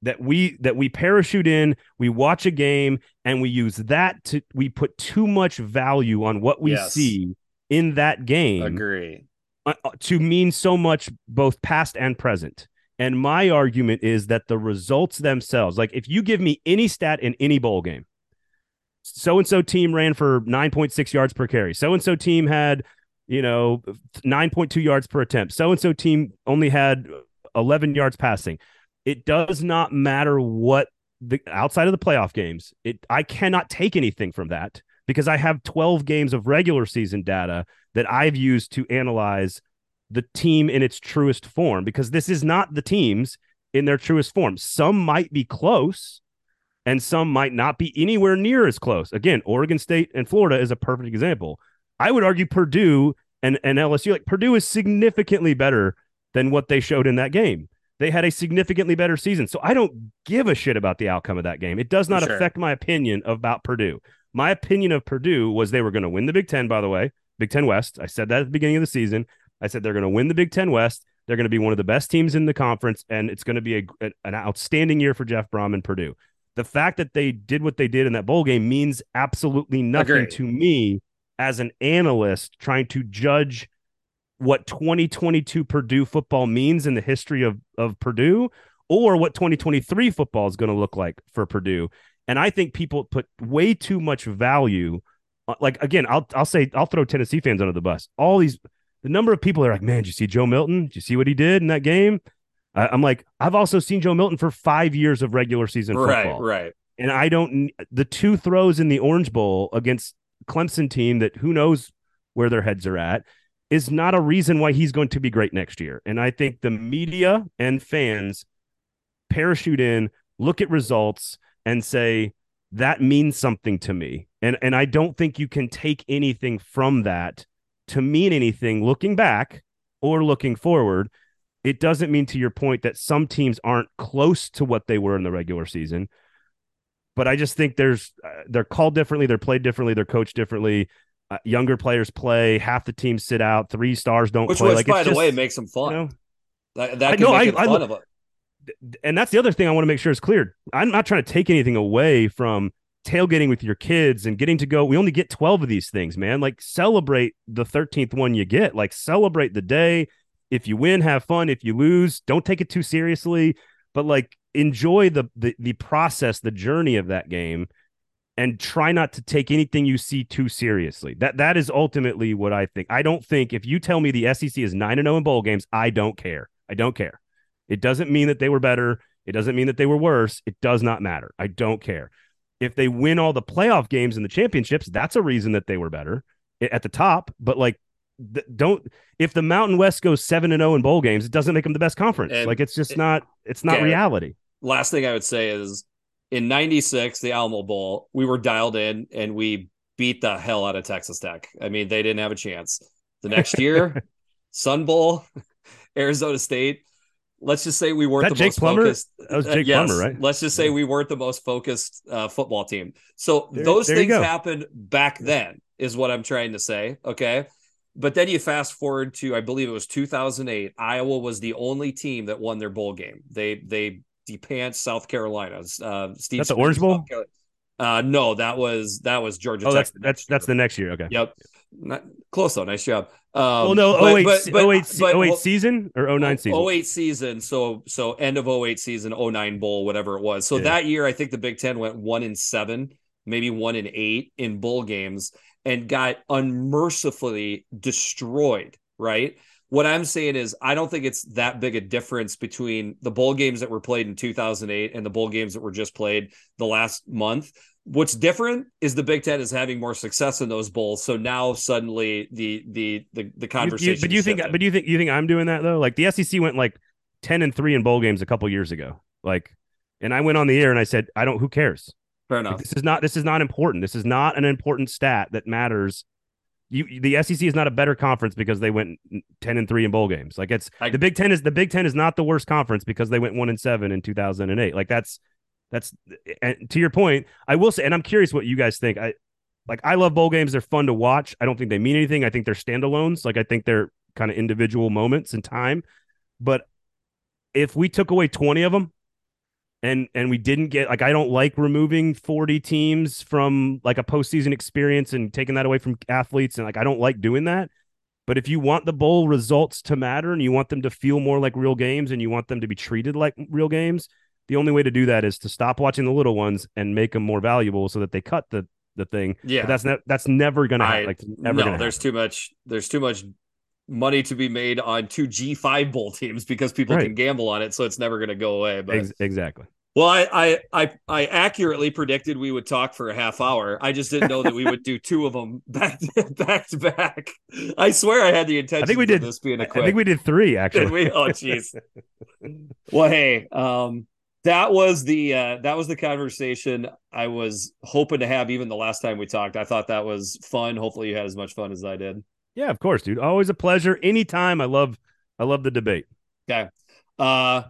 that we that we parachute in, we watch a game, and we use that to we put too much value on what we yes. see in that game. Agree. Uh, uh to mean so much both past and present. And my argument is that the results themselves, like if you give me any stat in any bowl game, so and so team ran for 9.6 yards per carry, so and so team had, you know, 9.2 yards per attempt, so and so team only had 11 yards passing. It does not matter what the outside of the playoff games, it I cannot take anything from that because I have 12 games of regular season data that I've used to analyze the team in its truest form because this is not the teams in their truest form. Some might be close and some might not be anywhere near as close. Again, Oregon State and Florida is a perfect example. I would argue Purdue and, and LSU, like Purdue is significantly better than what they showed in that game. They had a significantly better season. So I don't give a shit about the outcome of that game. It does not sure. affect my opinion about Purdue. My opinion of Purdue was they were going to win the Big Ten, by the way, Big Ten West. I said that at the beginning of the season. I said they're going to win the Big Ten West. They're going to be one of the best teams in the conference, and it's going to be a, a, an outstanding year for Jeff Brohm and Purdue. The fact that they did what they did in that bowl game means absolutely nothing Agreed. to me as an analyst trying to judge what 2022 Purdue football means in the history of, of Purdue or what 2023 football is going to look like for Purdue. And I think people put way too much value. Uh, like again, I'll I'll say I'll throw Tennessee fans under the bus. All these the number of people are like, man, did you see Joe Milton? Did you see what he did in that game? I, am like, I've also seen Joe Milton for five years of regular season football. Right, right. And I don't, the two throws in the Orange Bowl against Clemson team that who knows where their heads are at is not a reason why he's going to be great next year. And I think the media and fans parachute in, look at results, and say, that means something to me. And and I don't think you can take anything from that to mean anything looking back or looking forward. It doesn't mean, to your point, that some teams aren't close to what they were in the regular season. But I just think there's uh, they're called differently, they're played differently, they're coached differently. Uh, younger players play, half the teams sit out, three stars don't Which play. Which, like, by the just, way, makes them fun. You know, that that can I, make I, I, of it. And that's the other thing I want to make sure is clear. I'm not trying to take anything away from tailgating with your kids and getting to go. We only get 12 of these things, man. Like celebrate the 13th one you get. Like celebrate the day. If you win, have fun. If you lose, don't take it too seriously, but like enjoy the the, the process, the journey of that game and try not to take anything you see too seriously. That that is ultimately what I think. I don't think if you tell me the SEC is 9 and 0 in bowl games, I don't care. I don't care. It doesn't mean that they were better. It doesn't mean that they were worse. It does not matter. I don't care if they win all the playoff games and the championships, that's a reason that they were better at the top. But like, don't if the Mountain West goes seven and zero oh in bowl games, it doesn't make them the best conference. And like, it's just it, not. It's not reality. Last thing I would say is in '96, the Alamo Bowl, we were dialed in and we beat the hell out of Texas Tech. I mean, they didn't have a chance. The next year, [LAUGHS] Sun Bowl, [LAUGHS] Arizona State let's just say we weren't the Jake most Plummer? focused. That was uh, Jake uh, yes, Plummer, right? Let's just say yeah. we weren't the most focused uh, football team. So there, those there things happened back then, is what I'm trying to say. Okay. But then you fast forward to, I believe it was 2008. Iowa was the only team that won their bowl game. They they depants South Carolina. Uh, Steve. That's the Orange Bowl. Uh, no, that was that was Georgia. Oh, Tech that's that's that's the next year. Okay. Yep. Not close though. Nice job. Um, well, no, but, 08, but, but, 08, but, 08 season or 09 season? 08 season. So, so end of 08 season, 09 bowl, whatever it was. So yeah. that year, I think the Big Ten went one in seven, maybe one in eight in bowl games and got unmercifully destroyed. Right. What I'm saying is, I don't think it's that big a difference between the bowl games that were played in 2008 and the bowl games that were just played the last month. What's different is the Big Ten is having more success in those bowls. So now suddenly the the the, the conversation. You, you, but do you think? But do you think you think I'm doing that though? Like the SEC went like ten and three in bowl games a couple years ago. Like, and I went on the air and I said, I don't. Who cares? Fair enough. Like, this is not. This is not important. This is not an important stat that matters. You, the SEC is not a better conference because they went ten and three in bowl games. Like it's I, the Big Ten is the Big Ten is not the worst conference because they went one and seven in two thousand and eight. Like that's that's and to your point, I will say, and I'm curious what you guys think. I like I love bowl games. They're fun to watch. I don't think they mean anything. I think they're standalones. Like I think they're kind of individual moments in time. But if we took away 20 of them and and we didn't get like I don't like removing 40 teams from like a postseason experience and taking that away from athletes and like I don't like doing that. But if you want the bowl results to matter and you want them to feel more like real games and you want them to be treated like real games, the only way to do that is to stop watching the little ones and make them more valuable so that they cut the the thing. Yeah, but that's ne- that's never gonna happen. Like never. No, there's too much. There's too much money to be made on two G5 bowl teams because people right. can gamble on it, so it's never gonna go away. But Ex- exactly. Well, I, I I I accurately predicted we would talk for a half hour. I just didn't know that we would do [LAUGHS] two of them back to [LAUGHS] back to back. I swear I had the intention. I think we did this being a quick. I think we did three actually. [LAUGHS] Did we? Oh, jeez. well, hey, um, that was the uh, that was the conversation I was hoping to have even the last time we talked. I thought that was fun. Hopefully you had as much fun as I did. Yeah, of course, dude. Always a pleasure. Anytime. I love I love the debate. Okay. Uh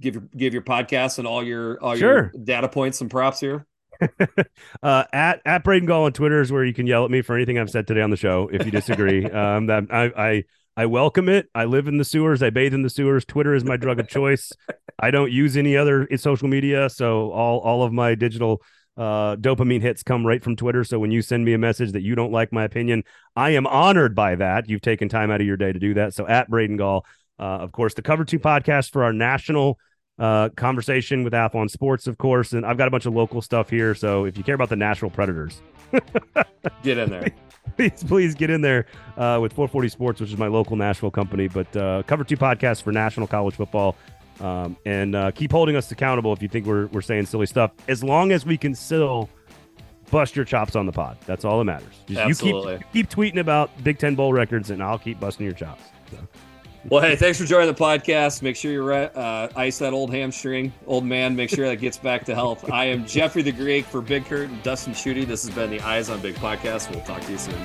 give your give your podcast and all your all sure. your data points and props here. [LAUGHS] uh, at at Braden Gall on Twitter is where you can yell at me for anything I've said today on the show if you disagree. [LAUGHS] um, that I, I I welcome it. I live in the sewers. I bathe in the sewers. Twitter is my drug of choice. I don't use any other social media, so all all of my digital uh, dopamine hits come right from Twitter. So when you send me a message that you don't like my opinion, I am honored by that. You've taken time out of your day to do that. So at Braden Gall, uh, of course, the Cover Two podcast for our national uh, conversation with Athlon Sports, of course, and I've got a bunch of local stuff here. So if you care about the Nashville Predators, [LAUGHS] get in there. [LAUGHS] please, please get in there uh, with 440 Sports, which is my local Nashville company. But uh, cover two podcasts for national college football. Um, and uh, keep holding us accountable if you think we're, we're saying silly stuff, as long as we can still bust your chops on the pod. That's all that matters. Just Absolutely. You keep, you keep tweeting about Big Ten Bowl records, and I'll keep busting your chops. So. Well, hey, thanks for joining the podcast. Make sure you uh, ice that old hamstring, old man. Make sure that gets back to health. I am Jeffrey the Greek for Big Kurt and Dustin Schutte. This has been the Eyes on Big podcast. We'll talk to you soon.